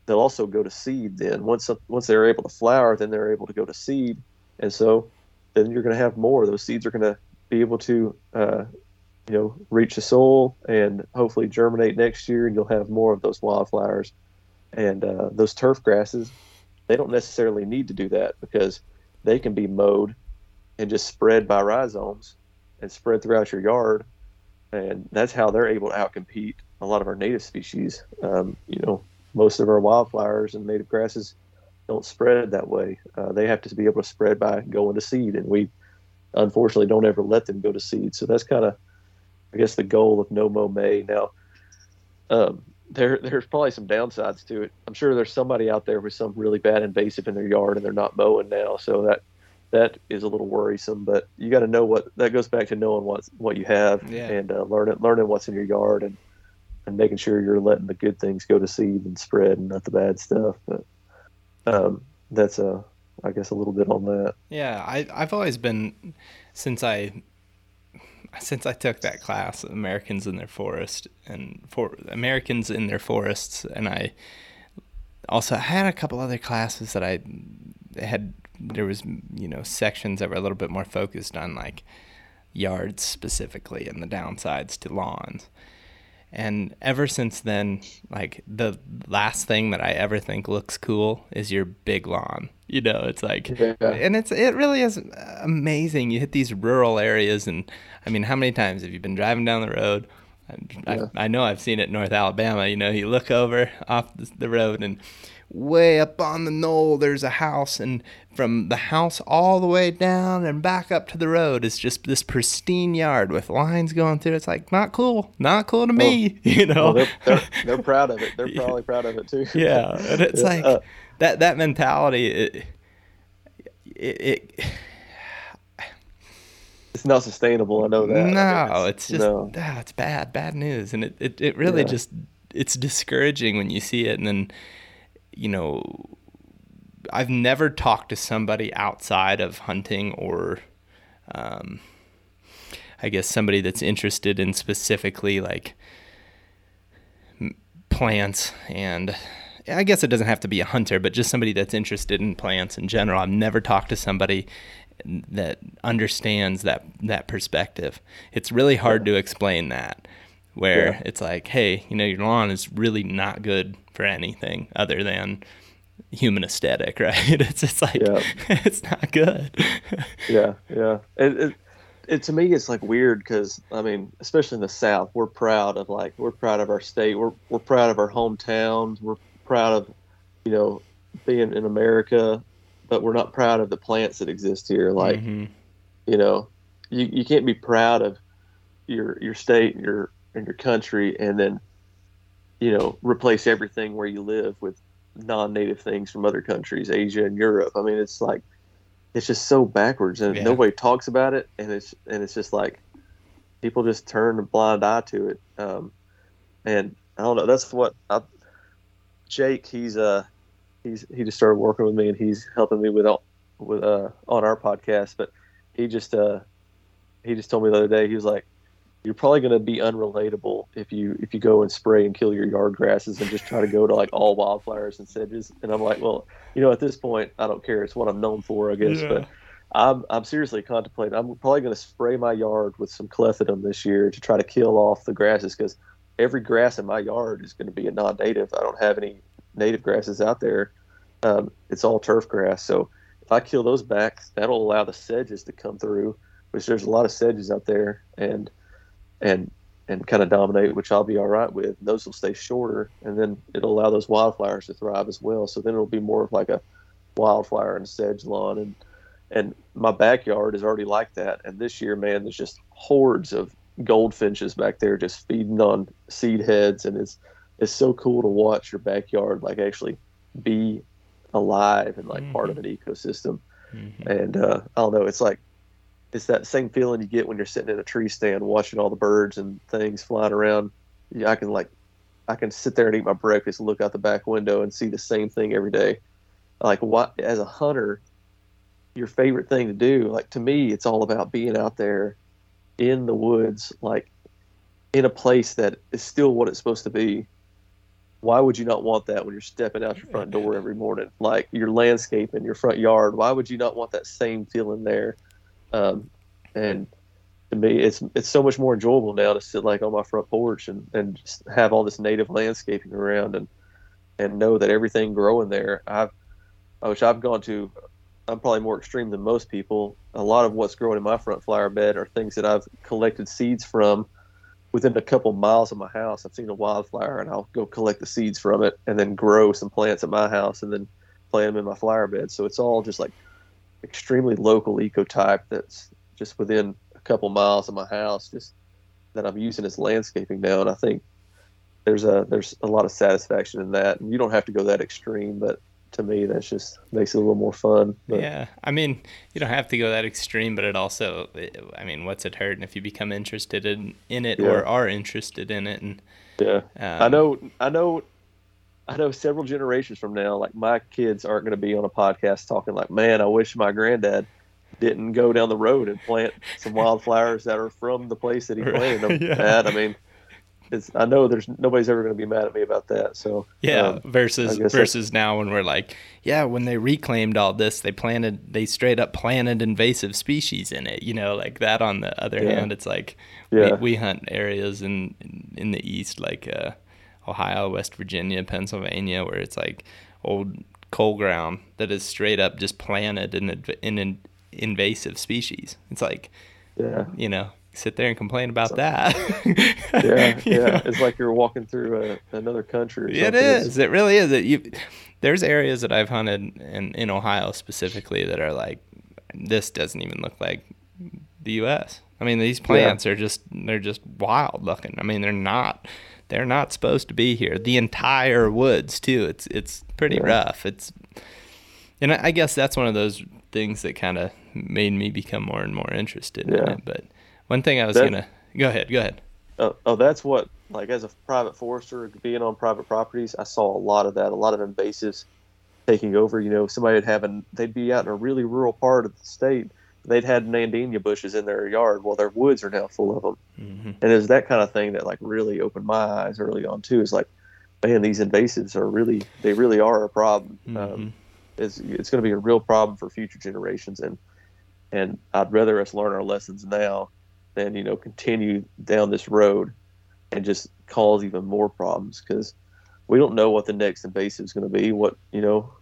they'll also go to seed then once once they're able to flower, then they're able to go to seed, and so then you're going to have more. Those seeds are going to be able to uh, you know reach the soil and hopefully germinate next year, and you'll have more of those wildflowers. And uh, those turf grasses, they don't necessarily need to do that because they can be mowed and just spread by rhizomes and spread throughout your yard, and that's how they're able to outcompete a lot of our native species. Um, you know, most of our wildflowers and native grasses don't spread that way. Uh, they have to be able to spread by going to seed, and we unfortunately don't ever let them go to seed. So that's kind of, I guess, the goal of No Mow May. Now, um, there there's probably some downsides to it. I'm sure there's somebody out there with some really bad invasive in their yard and they're not mowing now, so that that is a little worrisome. But you got to know what that goes back to knowing what what you have yeah. and uh, learning learning what's in your yard and and making sure you're letting the good things go to seed and spread and not the bad stuff. But um, that's a I guess a little bit on that. Yeah, I I've always been since I since I took that class, Americans in their forest and for Americans in their forests, and I also had a couple other classes that I had. There was you know sections that were a little bit more focused on like yards specifically and the downsides to lawns. And ever since then, like the last thing that I ever think looks cool is your big lawn. You know, it's like, yeah. and it's it really is amazing. You hit these rural areas, and I mean, how many times have you been driving down the road? I, I know I've seen it in North Alabama. You know, you look over off the road, and way up on the knoll there's a house and from the house all the way down and back up to the road is just this pristine yard with lines going through it's like not cool not cool to me you know well, they're, they're, they're, proud of it they're probably proud of it too yeah and it's yeah. like uh, that that mentality it, it, it it's not sustainable. I know that. No, it's, it's just no. oh, it's bad, bad news, and it it, it really yeah. just it's discouraging when you see it, and then you know, I've never talked to somebody outside of hunting or, um, I guess somebody that's interested in specifically like plants and I guess it doesn't have to be a hunter, but just somebody that's interested in plants in general. I've never talked to somebody that understands that that perspective. It's really hard to explain that where yeah. it's like, hey, you know, your lawn is really not good for anything other than human aesthetic, right? It's just like yeah. it's not good. yeah, yeah. It, it, it, to me it's like weird because I mean, especially in the South, we're proud of like we're proud of our state. We're we're proud of our hometowns. We're proud of you know being in America, but we're not proud of the plants that exist here. Like mm-hmm. you know, you you can't be proud of your your state, your in your country and then you know replace everything where you live with non-native things from other countries asia and europe. I mean it's like it's just so backwards and yeah. nobody talks about it. And it's and it's just like people just turn a blind eye to it. Um, and i don't know. That's what I, jake he's uh he's he just started working with me and he's helping me with all, with uh on our podcast. But he just uh he just told me the other day he was like you're probably going to be unrelatable if you if you go and spray and kill your yard grasses and just try to go to like all wildflowers and sedges. And I'm like, well, you know, at this point, I don't care. It's what I'm known for, I guess. Yeah. But I'm I'm seriously contemplating. I'm probably going to spray my yard with some clethodim this year to try to kill off the grasses because every grass in my yard is going to be a non-native. I don't have any native grasses out there. Um, it's all turf grass. So if I kill those back, that'll allow the sedges to come through, which there's a lot of sedges out there, and and and kind of dominate, which I'll be all right with. Those will stay shorter, and then it'll allow those wildflowers to thrive as well. So then it'll be more of like a wildflower and sedge lawn, and and my backyard is already like that. And this year, man, there's just hordes of goldfinches back there just feeding on seed heads, and it's it's so cool to watch your backyard like actually be alive and like mm-hmm. part of mm-hmm. an ecosystem. Mm-hmm. And uh, I don't know, it's like it's that same feeling you get when you're sitting in a tree stand watching all the birds and things flying around. I can like, I can sit there and eat my breakfast and look out the back window and see the same thing every day. Like, what as a hunter, your favorite thing to do? Like to me, it's all about being out there in the woods, like in a place that is still what it's supposed to be. Why would you not want that when you're stepping out your front door every morning? Like your landscape in your front yard. Why would you not want that same feeling there? Um, and to me, it's it's so much more enjoyable now to sit like on my front porch and, and just have all this native landscaping around and and know that everything growing there. I've which I've gone to. I'm probably more extreme than most people. A lot of what's growing in my front flower bed are things that I've collected seeds from within a couple miles of my house. I've seen a wildflower and I'll go collect the seeds from it and then grow some plants at my house and then plant them in my flower bed. So it's all just like extremely local ecotype that's just within a couple miles of my house just that I'm using as landscaping now. And I think there's a there's a lot of satisfaction in that. And you don't have to go that extreme, but to me that's just makes it a little more fun. But, yeah, I mean you don't have to go that extreme, but it also I mean what's it hurt and if you become interested in in it yeah. or are interested in it and yeah, um, I know I know. I know several generations from now, like my kids aren't going to be on a podcast talking like, "Man, I wish my granddad didn't go down the road and plant some wildflowers that are from the place that he planted them yeah. at. I mean, it's, I know there's nobody's ever going to be mad at me about that. So yeah, um, versus versus now when we're like, yeah, when they reclaimed all this, they planted, they straight up planted invasive species in it. You know, like that. On the other yeah. hand, it's like yeah. we, we hunt areas in in the east, like uh, Ohio, West Virginia, Pennsylvania, where it's like old coal ground that is straight up just planted in in, in invasive species. It's like, yeah, you know, sit there and complain about that. yeah, yeah. Know? It's like you're walking through a, another country. It is. It really is. It, you, there's areas that I've hunted in, in Ohio specifically that are like, this doesn't even look like the U.S. I mean, these plants yeah. are just they're just wild looking. I mean, they're not they're not supposed to be here. The entire woods too. It's it's pretty yeah. rough. It's and I guess that's one of those things that kind of made me become more and more interested yeah. in it. But one thing I was that, gonna go ahead, go ahead. Uh, oh, that's what like as a private forester being on private properties, I saw a lot of that, a lot of invasives taking over. You know, somebody would have an they'd be out in a really rural part of the state. They'd had nandina bushes in their yard. Well, their woods are now full of them, mm-hmm. and it's that kind of thing that like really opened my eyes early on too. Is like, man, these invasives are really they really are a problem. Um, mm-hmm. Um, it's it's going to be a real problem for future generations, and and I'd rather us learn our lessons now than you know continue down this road and just cause even more problems because we don't know what the next invasive is going to be. What you know,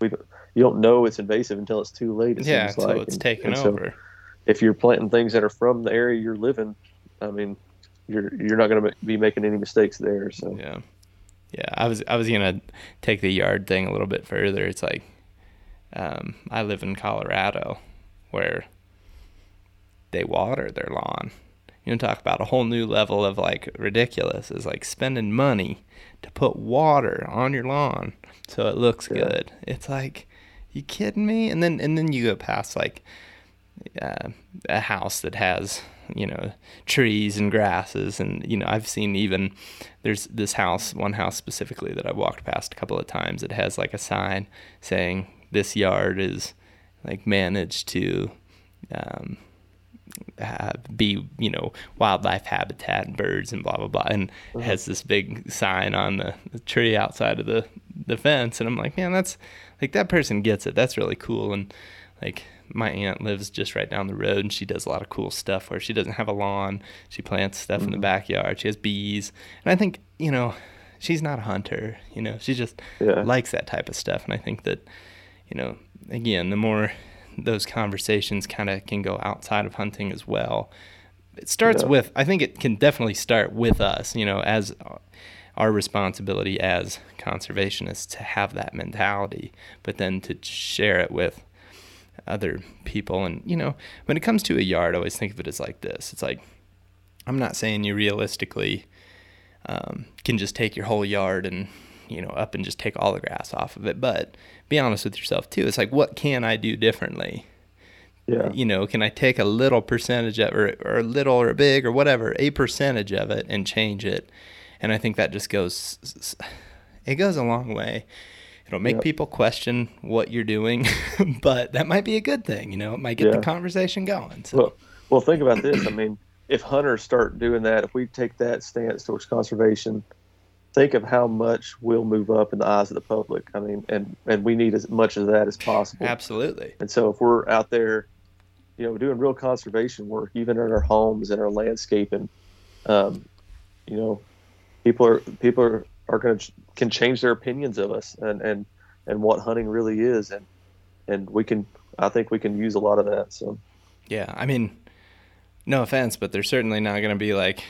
we you don't know it's invasive until it's too late. It yeah, until like. it's and, taken and over. So if you're planting things that are from the area you're living, I mean, you're you're not going to be making any mistakes there. So yeah, yeah. I was I was gonna take the yard thing a little bit further. It's like um, I live in Colorado, where they water their lawn. You know, talk about a whole new level of like ridiculous is like spending money to put water on your lawn so it looks yeah. good. It's like, you kidding me? And then and then you go past like uh, a house that has you know trees and grasses and you know I've seen even there's this house one house specifically that I walked past a couple of times it has like a sign saying this yard is like managed to um, be you know wildlife habitat and birds and blah blah blah and mm-hmm. has this big sign on the, the, tree outside of the the fence and I'm like man that's like that person gets it that's really cool and like my aunt lives just right down the road and she does a lot of cool stuff where she doesn't have a lawn she plants stuff mm-hmm. in the mm-hmm. backyard she has bees and I think you know she's not a hunter you know she just yeah. likes that type of stuff and I think that you know, again, the more those conversations kind of can go outside of hunting as well. It starts yeah. with, I think it can definitely start with us, you know, as our responsibility as conservationists to have that mentality, but then to share it with other people. And, you know, when it comes to a yard, I always think of it as like this it's like, I'm not saying you realistically um, can just take your whole yard and you know, up and just take all the grass off of it. But be honest with yourself too. It's like, what can I do differently? Yeah. You know, can I take a little percentage of, or, or a little or a big or whatever, a percentage of it and change it? And I think that just goes, it goes a long way. It'll make yep. people question what you're doing, but that might be a good thing. You know, it might get yeah. the conversation going. So. Well, well, think about this. I mean, if hunters start doing that, if we take that stance towards conservation, think of how much we'll move up in the eyes of the public. I mean, and and we need as much of that as possible. Absolutely. And so if we're out there you know doing real conservation work, even in our homes and our landscaping. Um, you know, people are people are, are going to can change their opinions of us and and and what hunting really is, and and we can I think we can use a lot of that. So yeah, I mean, no offense, but they're certainly not going to be like,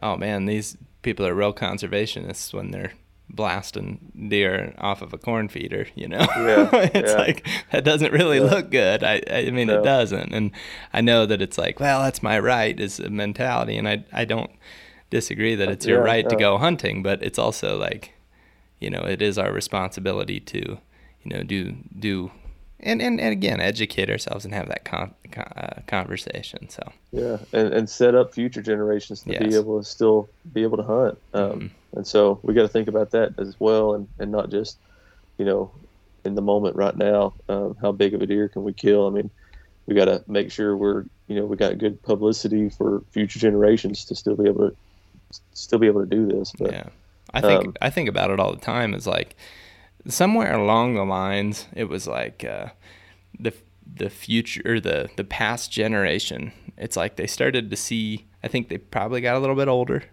oh man, these people are real conservationists when they're blasting deer off of a corn feeder, you know? Yeah, it's yeah. like that doesn't really yeah. look good. I I mean no. it doesn't. And I know that it's like, well, that's my right is a mentality and I I don't disagree that it's your right to go hunting, but it's also like, you know, it is our responsibility to, you know, do do and, and, and again educate ourselves and have that con, con, uh, conversation so yeah and, and set up future generations to yes. be able to still be able to hunt um, mm-hmm. and so we got to think about that as well and, and not just you know in the moment right now um, how big of a deer can we kill i mean we got to make sure we're you know we got good publicity for future generations to still be able to still be able to do this but yeah i think um, i think about it all the time is like somewhere along the lines, it was like uh, the the future or the the past generation. It's like they started to see. I think they probably got a little bit older.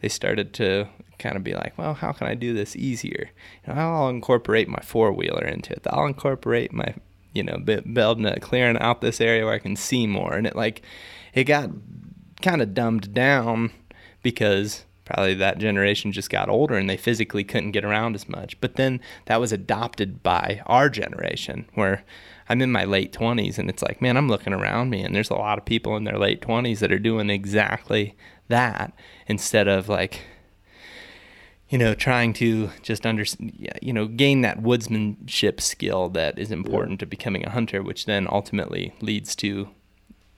They started to kind of be like, well, how can I do this easier? You know, I'll incorporate my four wheeler into it. I'll incorporate my, you know, building a clearing out this area where I can see more. And it like, it got kind of dumbed down because probably that generation just got older and they physically couldn't get around as much. But then that was adopted by our generation where I'm in my late 20s and it's like, man, I'm looking around me and there's a lot of people in their late 20s that are doing exactly that instead of like you know trying to just under you know gain that woodsmanship skill that is important yeah. to becoming a hunter which then ultimately leads to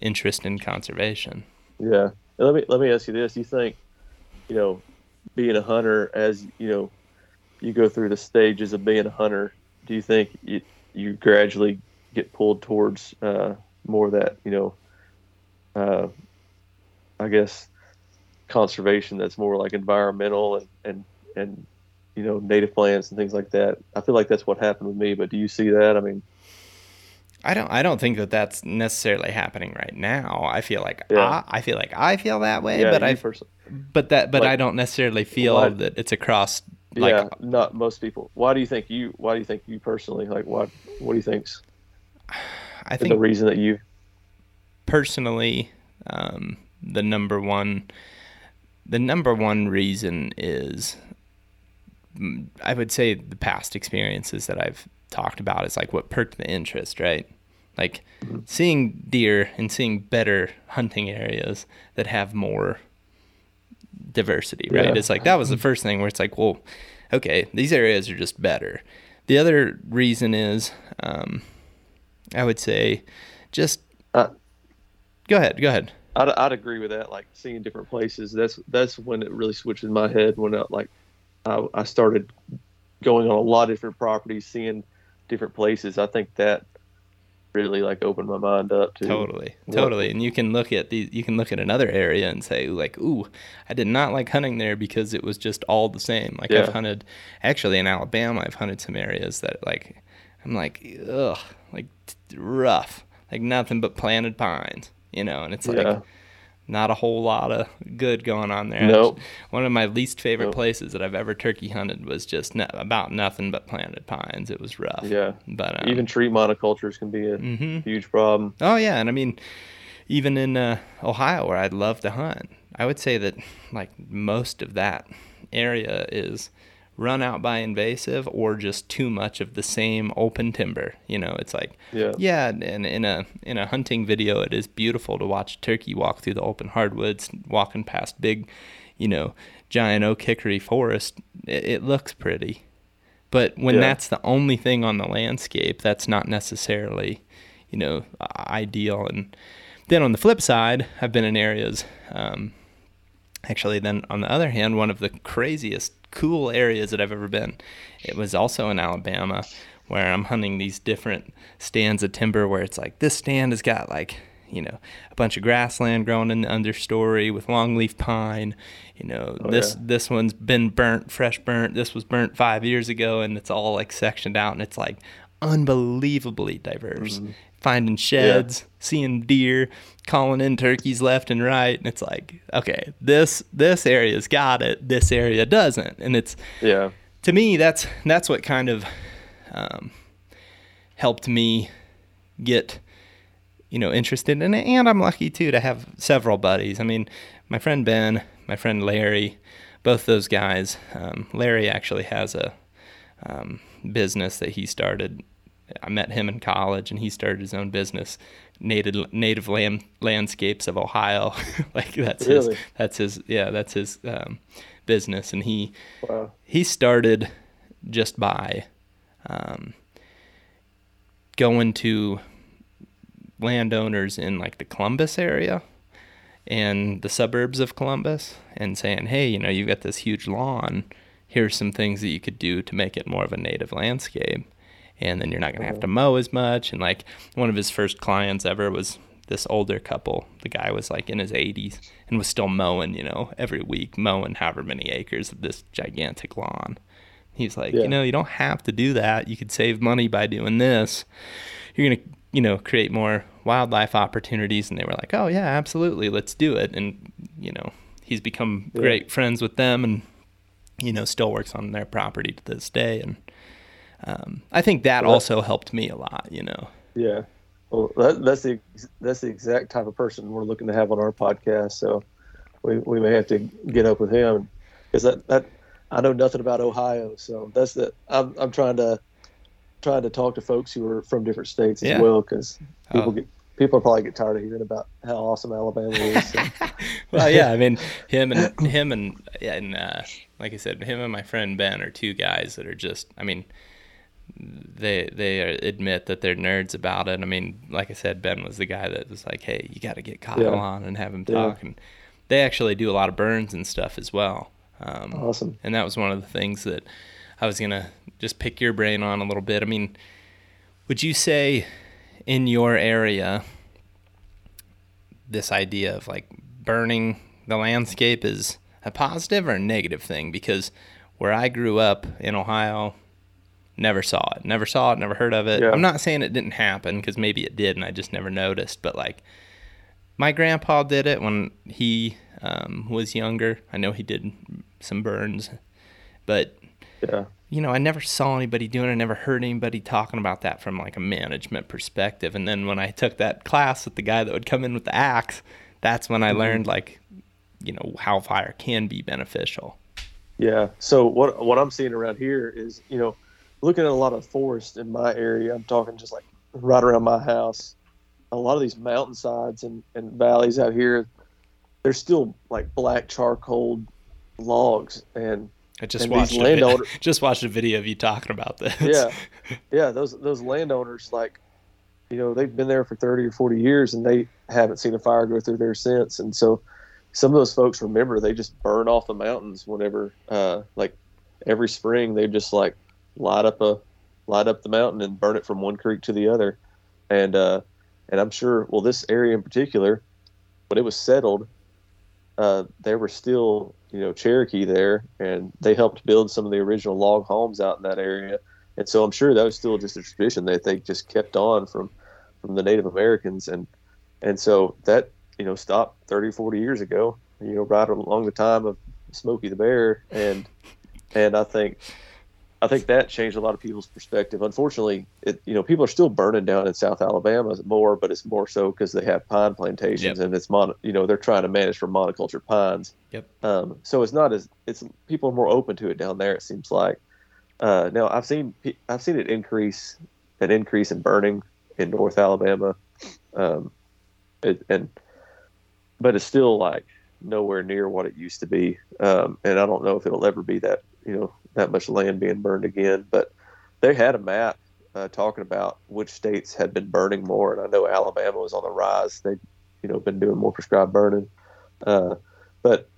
interest in conservation. Yeah. Let me let me ask you this, you think you know, being a hunter as you know, you go through the stages of being a hunter. Do you think you, you gradually get pulled towards uh, more that, you know, uh, I guess conservation that's more like environmental and, and, and, you know, native plants and things like that. I feel like that's what happened with me, but do you see that? I mean, I don't. I don't think that that's necessarily happening right now. I feel like yeah. I, I feel like I feel that way, yeah, but I but that but like, I don't necessarily feel why, that it's across. Like, yeah, not most people. Why do you think you? Why do you think you personally like? What What do you think's? I think the reason that you personally, um, the number one, the number one reason is, I would say the past experiences that I've talked about is like what perked the interest, right? Like seeing deer and seeing better hunting areas that have more diversity, right? Yeah. It's like that was the first thing where it's like, well, okay, these areas are just better. The other reason is, um, I would say, just uh, go ahead, go ahead. I'd, I'd agree with that. Like seeing different places, that's that's when it really switched in my head. When I, like I, I started going on a lot of different properties, seeing different places. I think that really like opened my mind up to. Totally totally and you can look at the you can look at another area and say like ooh i did not like hunting there because it was just all the same. Like yeah. i've hunted actually in alabama i've hunted some areas that like i'm like ugh like rough like nothing but planted pines you know and it's like yeah not a whole lot of good going on there. Nope. One of my least favorite nope. places that I've ever turkey hunted was just no, about nothing but planted pines. It was rough. Yeah. But um, even tree monocultures can be a mm-hmm. huge problem. Oh yeah, and I mean, even in uh, Ohio where I'd love to hunt, I would say that like most of that area is run out by invasive or just too much of the same open timber. You know, it's like yeah, yeah. And in a in a hunting video, it is beautiful to watch turkey walk through the open hardwoods, walking past big, you know, giant oak hickory forest. It, it looks pretty, but when yeah. that's the only thing on the landscape, that's not necessarily, you know, ideal. And then on the flip side, I've been in areas. Um, actually, then on the other hand, one of the craziest cool areas that I've ever been. It was also in Alabama where I'm hunting these different stands of timber where it's like this stand has got like you know a bunch of grassland growing in the understory with longleaf pine you know oh, this yeah. this one's been burnt fresh burnt this was burnt five years ago and it's all like sectioned out and it's like unbelievably diverse. Mm-hmm. Finding sheds, yeah. seeing deer, calling in turkeys left and right, and it's like, okay, this this area's got it, this area doesn't, and it's yeah. To me, that's that's what kind of um, helped me get you know interested in it, and I'm lucky too to have several buddies. I mean, my friend Ben, my friend Larry, both those guys. Um, Larry actually has a um, business that he started. I met him in college, and he started his own business, native native land, landscapes of Ohio. like that's really? his. That's his. Yeah, that's his um, business, and he wow. he started just by um, going to landowners in like the Columbus area and the suburbs of Columbus and saying, hey, you know, you've got this huge lawn here's some things that you could do to make it more of a native landscape and then you're not going to have to mm-hmm. mow as much. And like one of his first clients ever was this older couple. The guy was like in his 80s and was still mowing you know every week mowing however many acres of this gigantic lawn. He's like yeah. you know you don't have to do that. You could save money by doing this. You're going to you know create more wildlife opportunities. And they were like oh yeah absolutely. Let's do it. And you know he's become yeah. great friends with them and you know, still works on their property to this day. And um, I think that well, also helped me a lot, you know. Yeah. Well, that, that's the that's the exact type of person we're looking to have on our podcast. So we, we may have to get up with him because that, that I know nothing about Ohio. So that's the I'm I'm trying to trying to talk to folks who are from different states as yeah. well because people oh. get people probably get tired of hearing about how awesome Alabama is. So. well, yeah, I mean him and him and and uh, like I said, him and my friend Ben are two guys that are just. I mean, they they admit that they're nerds about it. I mean, like I said, Ben was the guy that was like, "Hey, you got to get Kyle yeah. on and have him talk." Yeah. And they actually do a lot of burns and stuff as well. Um, awesome. And that was one of the things that I was gonna just pick your brain on a little bit. I mean, would you say in your area this idea of like burning the landscape is a positive or a negative thing because where I grew up in Ohio, never saw it, never saw it, never heard of it. Yeah. I'm not saying it didn't happen because maybe it did and I just never noticed, but like my grandpa did it when he um, was younger. I know he did some burns, but yeah. you know, I never saw anybody doing it. I never heard anybody talking about that from like a management perspective. And then when I took that class with the guy that would come in with the axe, that's when I mm-hmm. learned like you know how fire can be beneficial. Yeah. So what what I'm seeing around here is you know looking at a lot of forest in my area. I'm talking just like right around my house. A lot of these mountainsides and, and valleys out here, they're still like black charcoal logs and I just watched a landowner, just watched a video of you talking about this. Yeah, yeah. Those those landowners, like, you know, they've been there for thirty or forty years, and they haven't seen a fire go through there since. And so, some of those folks remember they just burn off the mountains whenever uh, like every spring they just like light up a light up the mountain and burn it from one creek to the other. And uh, and i'm sure well this area in particular when it was settled uh, there were still you know cherokee there and they helped build some of the original log homes out in that area. And so i'm sure that was still just a tradition that they just kept on from from the native americans. And and so that you know, stopped 30, 40 years ago, you know, right along the time of Smokey the Bear. And, and I think, I think that changed a lot of people's perspective. Unfortunately, it, you know, people are still burning down in South Alabama more, but it's more so because they have pine plantations yep. and it's mon, you know, they're trying to manage for monoculture pines. Yep. Um, so it's not as, it's, people are more open to it down there. It seems like, uh, now I've seen, I've seen it increase, an increase in burning in North Alabama. Um, it, and, but it's still like nowhere near what it used to be. Um, and I don't know if it'll ever be that you know that much land being burned again. But they had a map uh, talking about which states had been burning more, and I know Alabama was on the rise. They you know been doing more prescribed burning, uh, but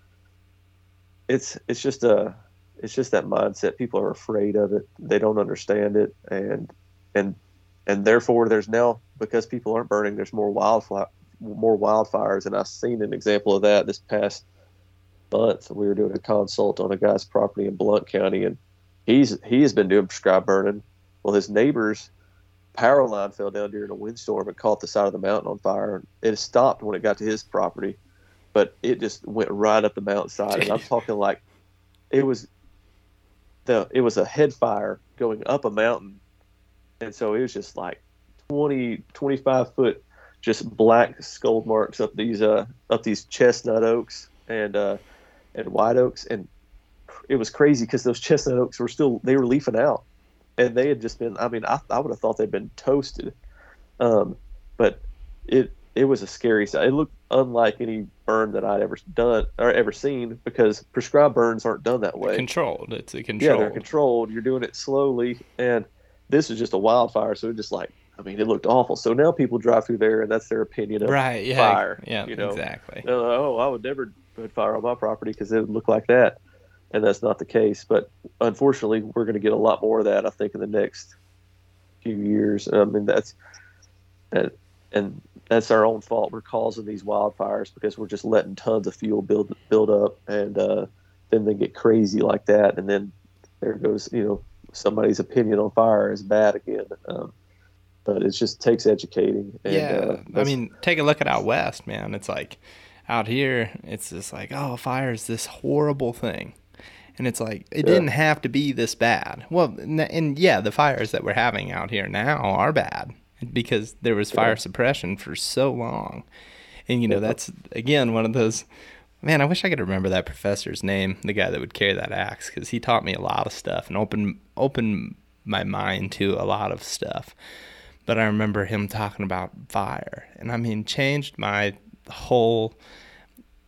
it's it's just a it's just that mindset. People are afraid of it. They don't understand it, and and and therefore there's now because people aren't burning, there's more wildfire more wildfires, and I've seen an example of that this past month. We were doing a consult on a guy's property in Blunt County, and he's he has been doing prescribed burning. Well, his neighbors power line fell down during a windstorm and caught the side of the mountain on fire. It stopped when it got to his property, but it just went right up the mountainside. And I'm talking like it was the it was a head fire going up a mountain, and so it was just like 20, 25 foot just black scald marks up these uh up these chestnut oaks and uh and white oaks and it was crazy because those chestnut oaks were still they were leafing out. And they had just been i mean i, I would have thought they'd been toasted. Um but it it was a scary sight. It looked unlike any burn that i'd ever done or ever seen because prescribed burns aren't done that way. Controlled. It's a controlled yeah they're controlled. you're doing it slowly. And this is just a wildfire so it just like I mean, it looked awful. So now people drive through there, and that's their opinion of right, yeah, fire. Yeah, you know? exactly. Like, oh, I would never put fire on my property because it would look like that, and that's not the case. But unfortunately, we're going to get a lot more of that. I think in the next few years. I mean, that's and, and that's our own fault. We're causing these wildfires because we're just letting tons of fuel build build up, and uh, then they get crazy like that, and then there goes you know somebody's opinion on fire is bad again. Um, but it just takes educating. And, yeah, uh, I mean, take a look at out west, man. It's like out here, it's just like, oh, fire is this horrible thing, and it's like it yeah. didn't have to be this bad. Well, and yeah, the fires that we're having out here now are bad because there was fire suppression for so long, and you know that's again one of those. Man, I wish I could remember that professor's name, the guy that would carry that axe, because he taught me a lot of stuff and opened opened my mind to a lot of stuff but I remember him talking about fire, and I mean, changed my whole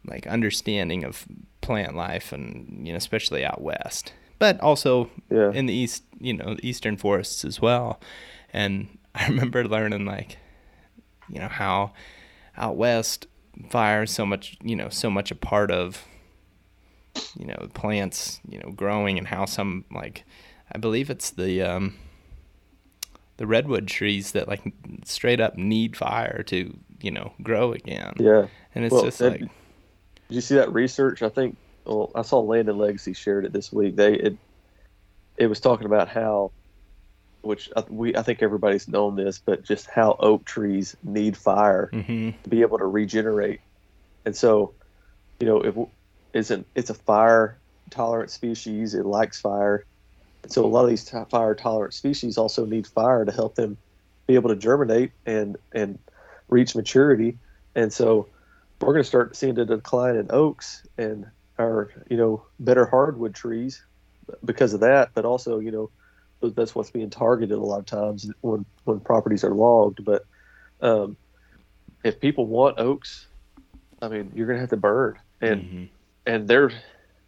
like understanding of plant life, and you know, especially out west, but also yeah. in the east, you know, eastern forests as well. And I remember learning like, you know, how out west fire is so much, you know, so much a part of you know plants you know growing and how some like i believe it's the um the redwood trees that like straight up need fire to you know grow again. Yeah, and it's well, just like. Did you see that research? I think. Well, I saw Land and Legacy shared it this week. They it it was talking about how, which we I think everybody's known this, but just how oak trees need fire mm-hmm. to be able to regenerate, and so, you know, if it's an it's a fire tolerant species, it likes fire so a lot of these fire tolerant species also need fire to help them be able to germinate and and reach maturity. And so we're going to start seeing a decline in oaks and our you know better hardwood trees because of that. But also you know that's what's being targeted a lot of times when when properties are logged. But um, if people want oaks, I mean you're going to have to burn and mm-hmm. and they're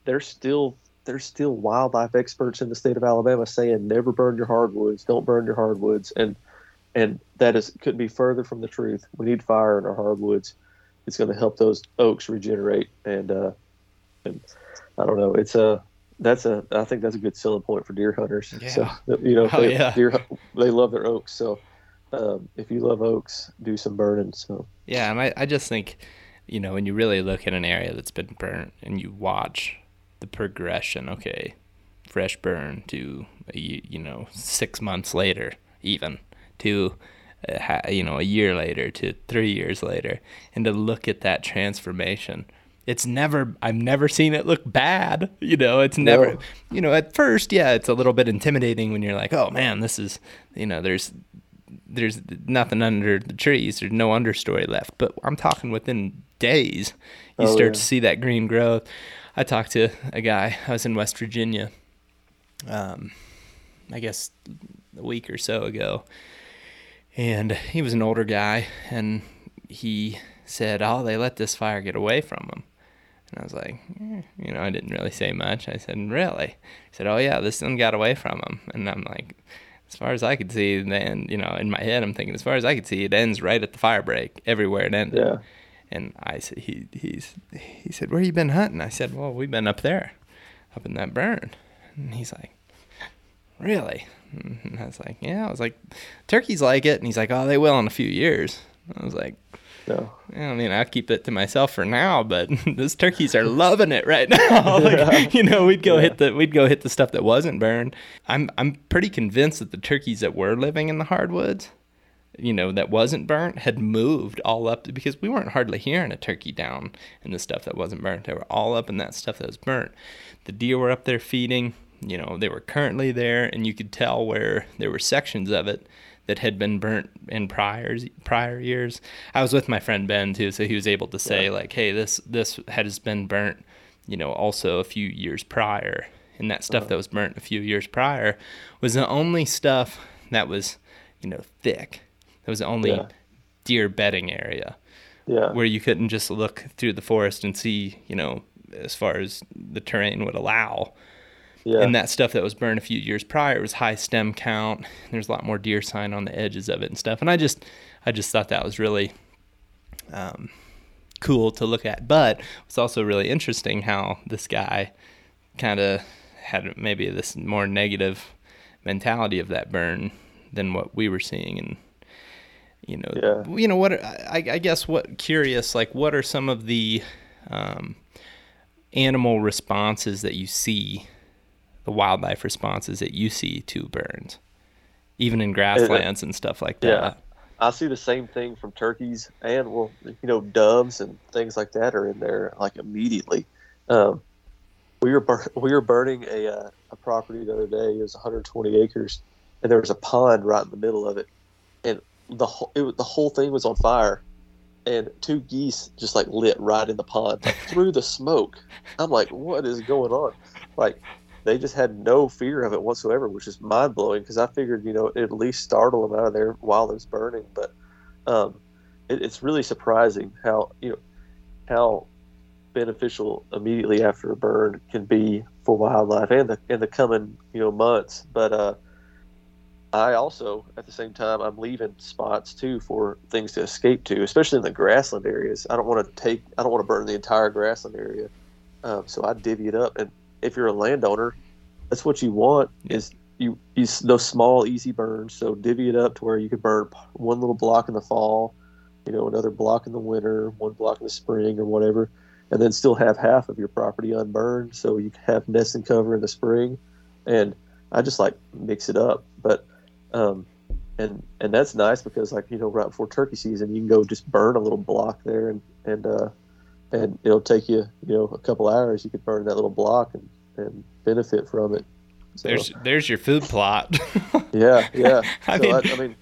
they're still there's still wildlife experts in the state of Alabama saying never burn your hardwoods, don't burn your hardwoods, and and that is couldn't be further from the truth. We need fire in our hardwoods. It's going to help those oaks regenerate, and uh, and I don't know. It's a that's a I think that's a good selling point for deer hunters. Yeah. So you know, oh, they, yeah. deer they love their oaks. So um, if you love oaks, do some burning. So yeah, and I I just think you know when you really look at an area that's been burnt and you watch the progression. Okay, fresh burn to you know six months later, even to uh, you know a year later to three years later, and to look at that transformation. It's never I've never seen it look bad. You know, it's never no. you know, at first, yeah, it's a little bit intimidating when you're like, "Oh man, this is, you know, there's there's nothing under the trees. There's no understory left." But I'm talking within days, you oh, start yeah. to see that green growth. I talked to a guy. I was in West Virginia, um, I guess a week or so ago, and he was an older guy, and he said, "Oh, they let this fire get away from them." And I was like, eh, you know, I didn't really say much. I said, "Really?" He said, "Oh yeah, this one got away from them." And I'm like, as far as I could see, then you know, in my head, I'm thinking, as far as I could see, it ends right at the fire break, everywhere it ended. Yeah. And I said, he he's he said, where you been hunting? I said, well, we've been up there, up in that burn. And he's like, really? And I was like, yeah. I was like, turkeys like it. And he's like, oh, they will in a few years. I was like, Yeah. I mean, I keep it to myself for now, but those turkeys are loving it right now. like, yeah. You know, we'd go yeah. hit the we'd go hit the stuff that wasn't burned. I'm I'm pretty convinced that the turkeys that were living in the hardwoods, you know, that wasn't burnt, had moved all up to, because we weren't hardly hearing a turkey down in the stuff that wasn't burnt. They were all up in that stuff that was burnt. The deer were up there feeding. You know, they were currently there, and you could tell where there were sections of it that had been burnt in prior prior years. I was with my friend Ben too, so he was able to say yeah. like, "Hey, this this has been burnt, you know, also a few years prior." And that stuff uh-huh. that was burnt a few years prior was the only stuff that was, you know, thick. That was the only yeah. deer bedding area. Yeah. Where you couldn't just look through the forest and see, you know, as far as the terrain would allow yeah. And that stuff that was burned a few years prior was high stem count. There's a lot more deer sign on the edges of it and stuff. And I just, I just thought that was really um, cool to look at. But it's also really interesting how this guy kind of had maybe this more negative mentality of that burn than what we were seeing and you know yeah. you know what I, I guess what curious like what are some of the um, animal responses that you see the wildlife responses that you see to burns, even in grasslands and stuff like that. Yeah. I see the same thing from turkeys and well, you know, doves and things like that are in there like immediately. Um, we were bur- we were burning a uh, a property the other day. It was 120 acres, and there was a pond right in the middle of it, and the whole it, the whole thing was on fire, and two geese just like lit right in the pond, like through the smoke. I'm like, what is going on? Like they just had no fear of it whatsoever, which is mind blowing because I figured, you know, at least startle them out of there while it's burning. But um, it, it's really surprising how, you know, how beneficial immediately after a burn can be for wildlife and the, in the coming, you know, months. But uh, I also, at the same time, I'm leaving spots too for things to escape to, especially in the grassland areas. I don't want to take, I don't want to burn the entire grassland area. Um, so I divvy it up. And if you're a landowner, that's what you want is you use those small easy burns. So divvy it up to where you could burn one little block in the fall, you know, another block in the winter, one block in the spring or whatever, and then still have half of your property unburned. So you have nest and cover in the spring, and I just like mix it up. But um, and and that's nice because like you know right before turkey season you can go just burn a little block there and and uh, and it'll take you you know a couple hours. You could burn that little block and, and benefit from it. So, there's there's your food plot. yeah, yeah. I, so mean, I, I mean,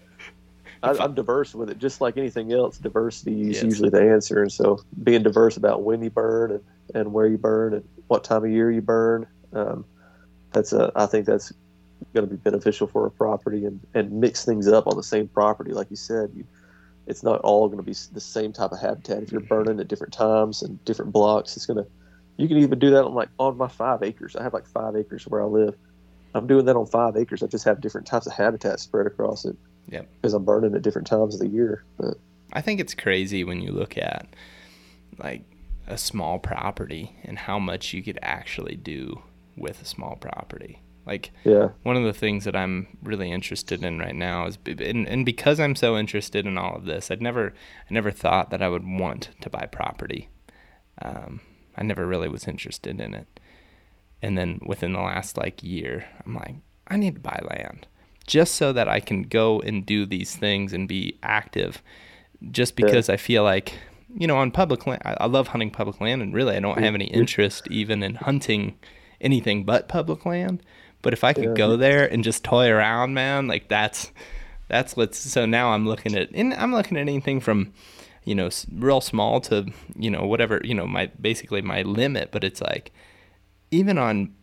I, am diverse with it, just like anything else. Diversity is yes. usually the answer, and so being diverse about when you burn and, and where you burn and what time of year you burn, um, that's a I think that's going to be beneficial for a property and and mix things up on the same property, like you said. You, it's not all going to be the same type of habitat. If you're burning at different times and different blocks, it's going to. You can even do that on like on my five acres. I have like five acres where I live. I'm doing that on five acres. I just have different types of habitat spread across it. Yeah. Because I'm burning at different times of the year. But I think it's crazy when you look at like a small property and how much you could actually do with a small property. Like, yeah. one of the things that I'm really interested in right now is, and, and because I'm so interested in all of this, I'd never, I never thought that I would want to buy property. Um, I never really was interested in it. And then within the last like year, I'm like, I need to buy land just so that I can go and do these things and be active. Just because yeah. I feel like, you know, on public land, I, I love hunting public land, and really, I don't have any interest even in hunting anything but public land. But if I could yeah. go there and just toy around, man, like that's that's what's. So now I'm looking at, and I'm looking at anything from, you know, real small to, you know, whatever, you know, my basically my limit. But it's like, even on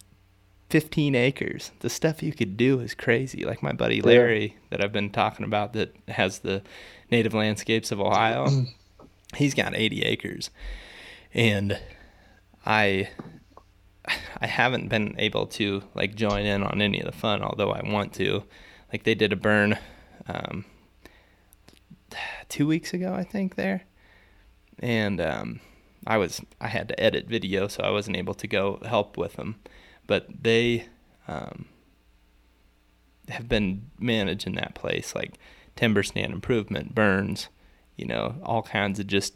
15 acres, the stuff you could do is crazy. Like my buddy Larry yeah. that I've been talking about that has the native landscapes of Ohio. he's got 80 acres, and I I haven't been able to like join in on any of the fun, although I want to. Like they did a burn um, two weeks ago, I think there, and um, I was I had to edit video, so I wasn't able to go help with them. But they um, have been managing that place like timber stand improvement, burns, you know, all kinds of just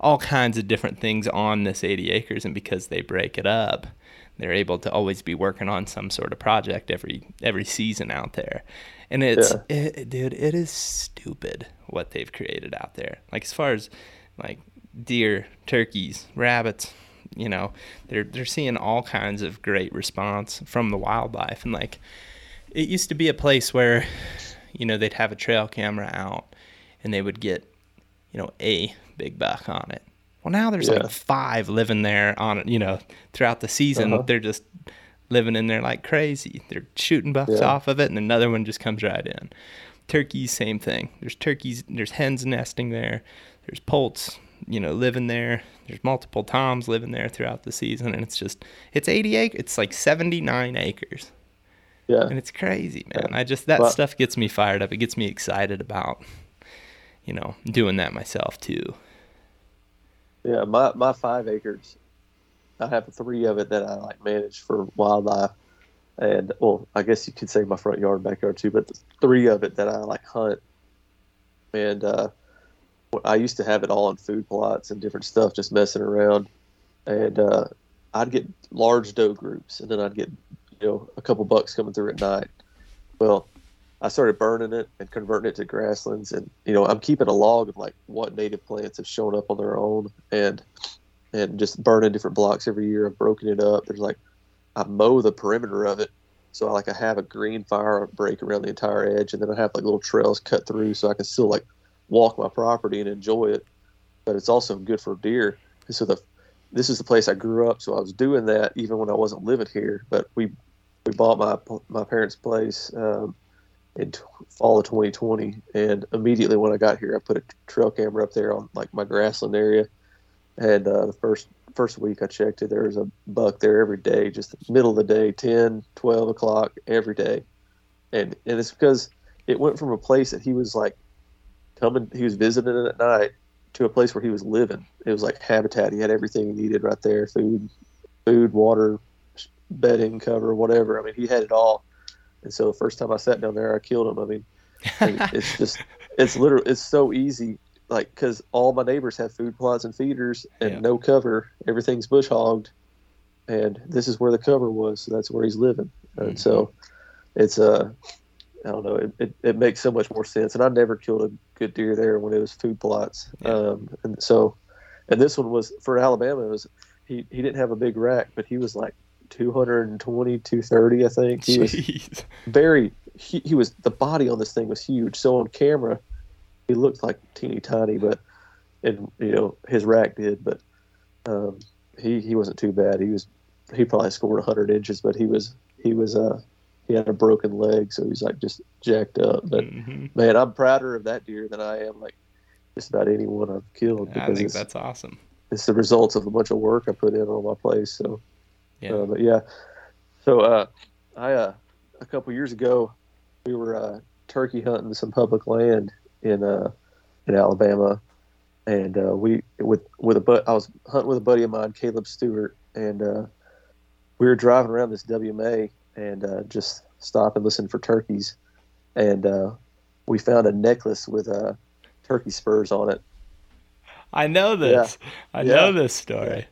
all kinds of different things on this 80 acres. And because they break it up they're able to always be working on some sort of project every every season out there. And it's yeah. it, dude it is stupid what they've created out there. Like as far as like deer turkeys rabbits you know they're they're seeing all kinds of great response from the wildlife. And like it used to be a place where you know they'd have a trail camera out and they would get you know a big buck on it well, now there's yeah. like five living there on it, you know, throughout the season. Uh-huh. They're just living in there like crazy. They're shooting bucks yeah. off of it, and another one just comes right in. Turkeys, same thing. There's turkeys, there's hens nesting there. There's poults, you know, living there. There's multiple toms living there throughout the season, and it's just it's 80 acres. It's like 79 acres. Yeah, and it's crazy, man. Yeah. I just that well, stuff gets me fired up. It gets me excited about, you know, doing that myself too. Yeah, my my five acres, I have three of it that I like manage for wildlife, and well, I guess you could say my front yard, and backyard too. But three of it that I like hunt, and uh, I used to have it all in food plots and different stuff, just messing around, and uh, I'd get large doe groups, and then I'd get you know a couple bucks coming through at night. Well, I started burning it and converting it to grasslands, and you know I'm keeping a log of like what native plants have shown up on their own, and and just burning different blocks every year. I've broken it up. There's like I mow the perimeter of it, so I like I have a green fire break around the entire edge, and then I have like little trails cut through, so I can still like walk my property and enjoy it. But it's also good for deer. And so the this is the place I grew up, so I was doing that even when I wasn't living here. But we we bought my my parents' place. Um, in t- fall of 2020. And immediately when I got here, I put a trail camera up there on like my grassland area. And uh, the first first week I checked it, there was a buck there every day, just middle of the day, 10, 12 o'clock every day. And and it's because it went from a place that he was like coming, he was visiting it at night, to a place where he was living. It was like habitat. He had everything he needed right there: food, food, water, bedding, cover, whatever. I mean, he had it all and so the first time I sat down there, I killed him. I mean, it's just, it's literally, it's so easy. Like, cause all my neighbors have food plots and feeders and yeah. no cover. Everything's bush hogged. And this is where the cover was. So that's where he's living. And mm-hmm. so it's, uh, I don't know. It, it, it, makes so much more sense. And I never killed a good deer there when it was food plots. Yeah. Um, and so, and this one was for Alabama. It was, he, he didn't have a big rack, but he was like 220, 230, I think. He Jeez. was very, he, he was, the body on this thing was huge. So on camera, he looked like teeny tiny, but, and, you know, his rack did, but um, he, he wasn't too bad. He was, he probably scored 100 inches, but he was, he was, uh, he had a broken leg, so he's like just jacked up. But mm-hmm. man, I'm prouder of that deer than I am like just about anyone I've killed. I think that's awesome. It's the results of a bunch of work I put in on my place. So yeah. Uh, but yeah, so uh, I uh, a couple years ago we were uh, turkey hunting some public land in uh, in Alabama, and uh, we with with a but I was hunting with a buddy of mine, Caleb Stewart, and uh, we were driving around this WMA and uh, just stop and listen for turkeys, and uh, we found a necklace with uh, turkey spurs on it. I know this. Yeah. I yeah. know this story.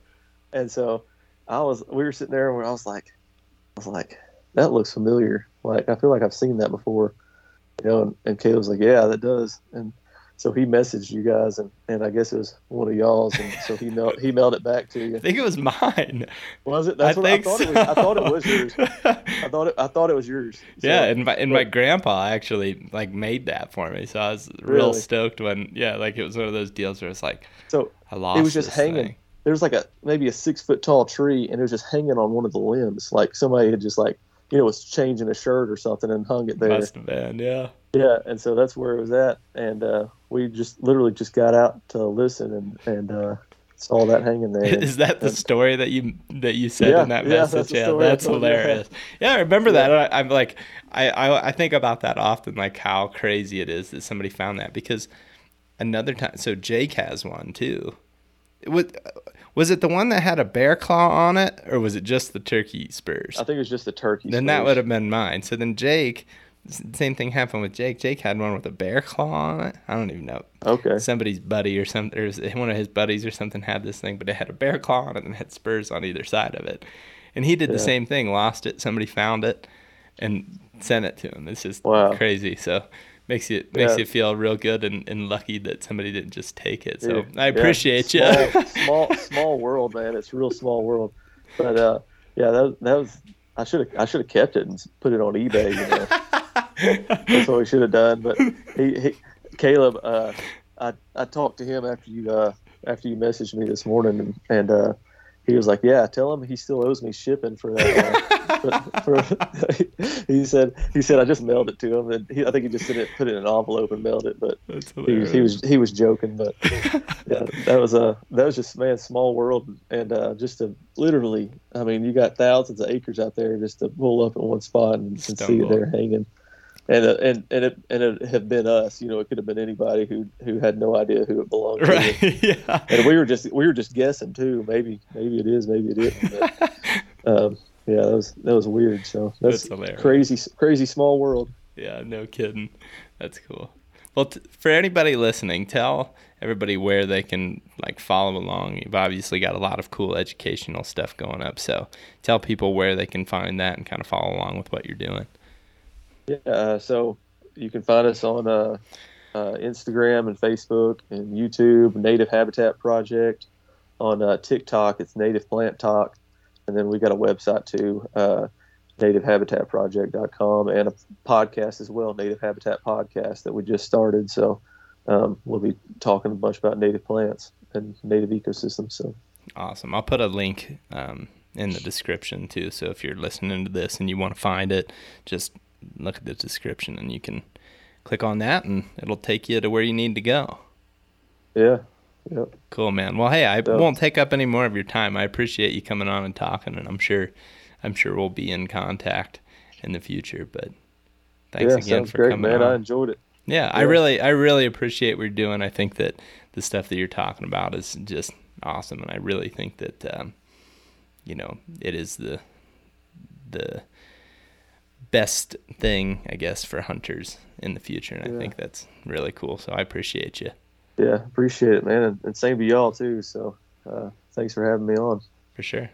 And so I was we were sitting there and I was like I was like that looks familiar. Like I feel like I've seen that before. You know, and, and Caleb was like, Yeah, that does. And so he messaged you guys, and, and I guess it was one of y'all's, and so he mailed he mailed it back to you. I think it was mine. Was it? That's I what I thought. So. It was, I thought it was yours. I thought it. I thought it was yours. So, yeah, and my and but, my grandpa actually like made that for me, so I was real really? stoked when yeah, like it was one of those deals where it's like so I lost. It was just hanging. Thing there was like a maybe a six foot tall tree and it was just hanging on one of the limbs. Like somebody had just like you know was changing a shirt or something and hung it there. Must have been yeah. Yeah and so that's where it was at. And uh, we just literally just got out to listen and and uh, saw that hanging there. Is that the and, story that you that you said yeah, in that message? yeah that's, yeah, that's hilarious. Yeah i remember yeah. that I, am like I, I i think about that often like how crazy it is that somebody found that because another time so jake has one too. Was, was it the one that had a bear claw on it, or was it just the turkey spurs? I think it was just the turkey. Then spurs. that would have been mine. So then Jake same thing happened with Jake. Jake had one with a bear claw on it. I don't even know. Okay. Somebody's buddy or something, or one of his buddies or something had this thing, but it had a bear claw on it and had spurs on either side of it. And he did yeah. the same thing. Lost it. Somebody found it and sent it to him. It's just wow. crazy. So makes you makes yeah. you feel real good and, and lucky that somebody didn't just take it. So I appreciate yeah. you. small small world, man. It's a real small world. But uh, yeah, that that was I should have I should have kept it and put it on eBay. You know, that's what we should have done. But he, he Caleb, uh, I I talked to him after you uh, after you messaged me this morning, and, and uh, he was like, "Yeah, tell him he still owes me shipping for that." For, for, he said, "He said I just mailed it to him, and he, I think he just it, put it in an envelope and mailed it." But he, he, was he was joking, but yeah, that was a that was just man, small world, and uh, just to literally, I mean, you got thousands of acres out there just to pull up in one spot and, and see it there hanging and uh, and and it and it had been us. You know, it could have been anybody who who had no idea who it belonged to. Right. yeah. And we were just we were just guessing too. Maybe maybe it is. Maybe it isn't. But, um, yeah, that was that was weird. So that's, that's crazy crazy small world. Yeah, no kidding. That's cool. Well, t- for anybody listening, tell everybody where they can like follow along. You've obviously got a lot of cool educational stuff going up, so tell people where they can find that and kind of follow along with what you're doing. Yeah, uh, so you can find us on uh, uh, Instagram and Facebook and YouTube, Native Habitat Project. On uh, TikTok, it's Native Plant Talk. And then we got a website too, uh, nativehabitatproject.com, and a podcast as well, Native Habitat Podcast, that we just started. So um, we'll be talking a bunch about native plants and native ecosystems. So awesome. I'll put a link um, in the description too. So if you're listening to this and you want to find it, just look at the description and you can click on that and it'll take you to where you need to go. Yeah. Yep. Cool, man. Well, hey, I yep. won't take up any more of your time. I appreciate you coming on and talking, and I'm sure, I'm sure we'll be in contact in the future. But thanks yeah, again for great, coming man. on. I enjoyed it. Yeah, yeah, I really, I really appreciate what you're doing. I think that the stuff that you're talking about is just awesome, and I really think that, um, you know, it is the, the best thing, I guess, for hunters in the future. And yeah. I think that's really cool. So I appreciate you. Yeah, appreciate it, man. And, and same to y'all, too. So uh, thanks for having me on. For sure.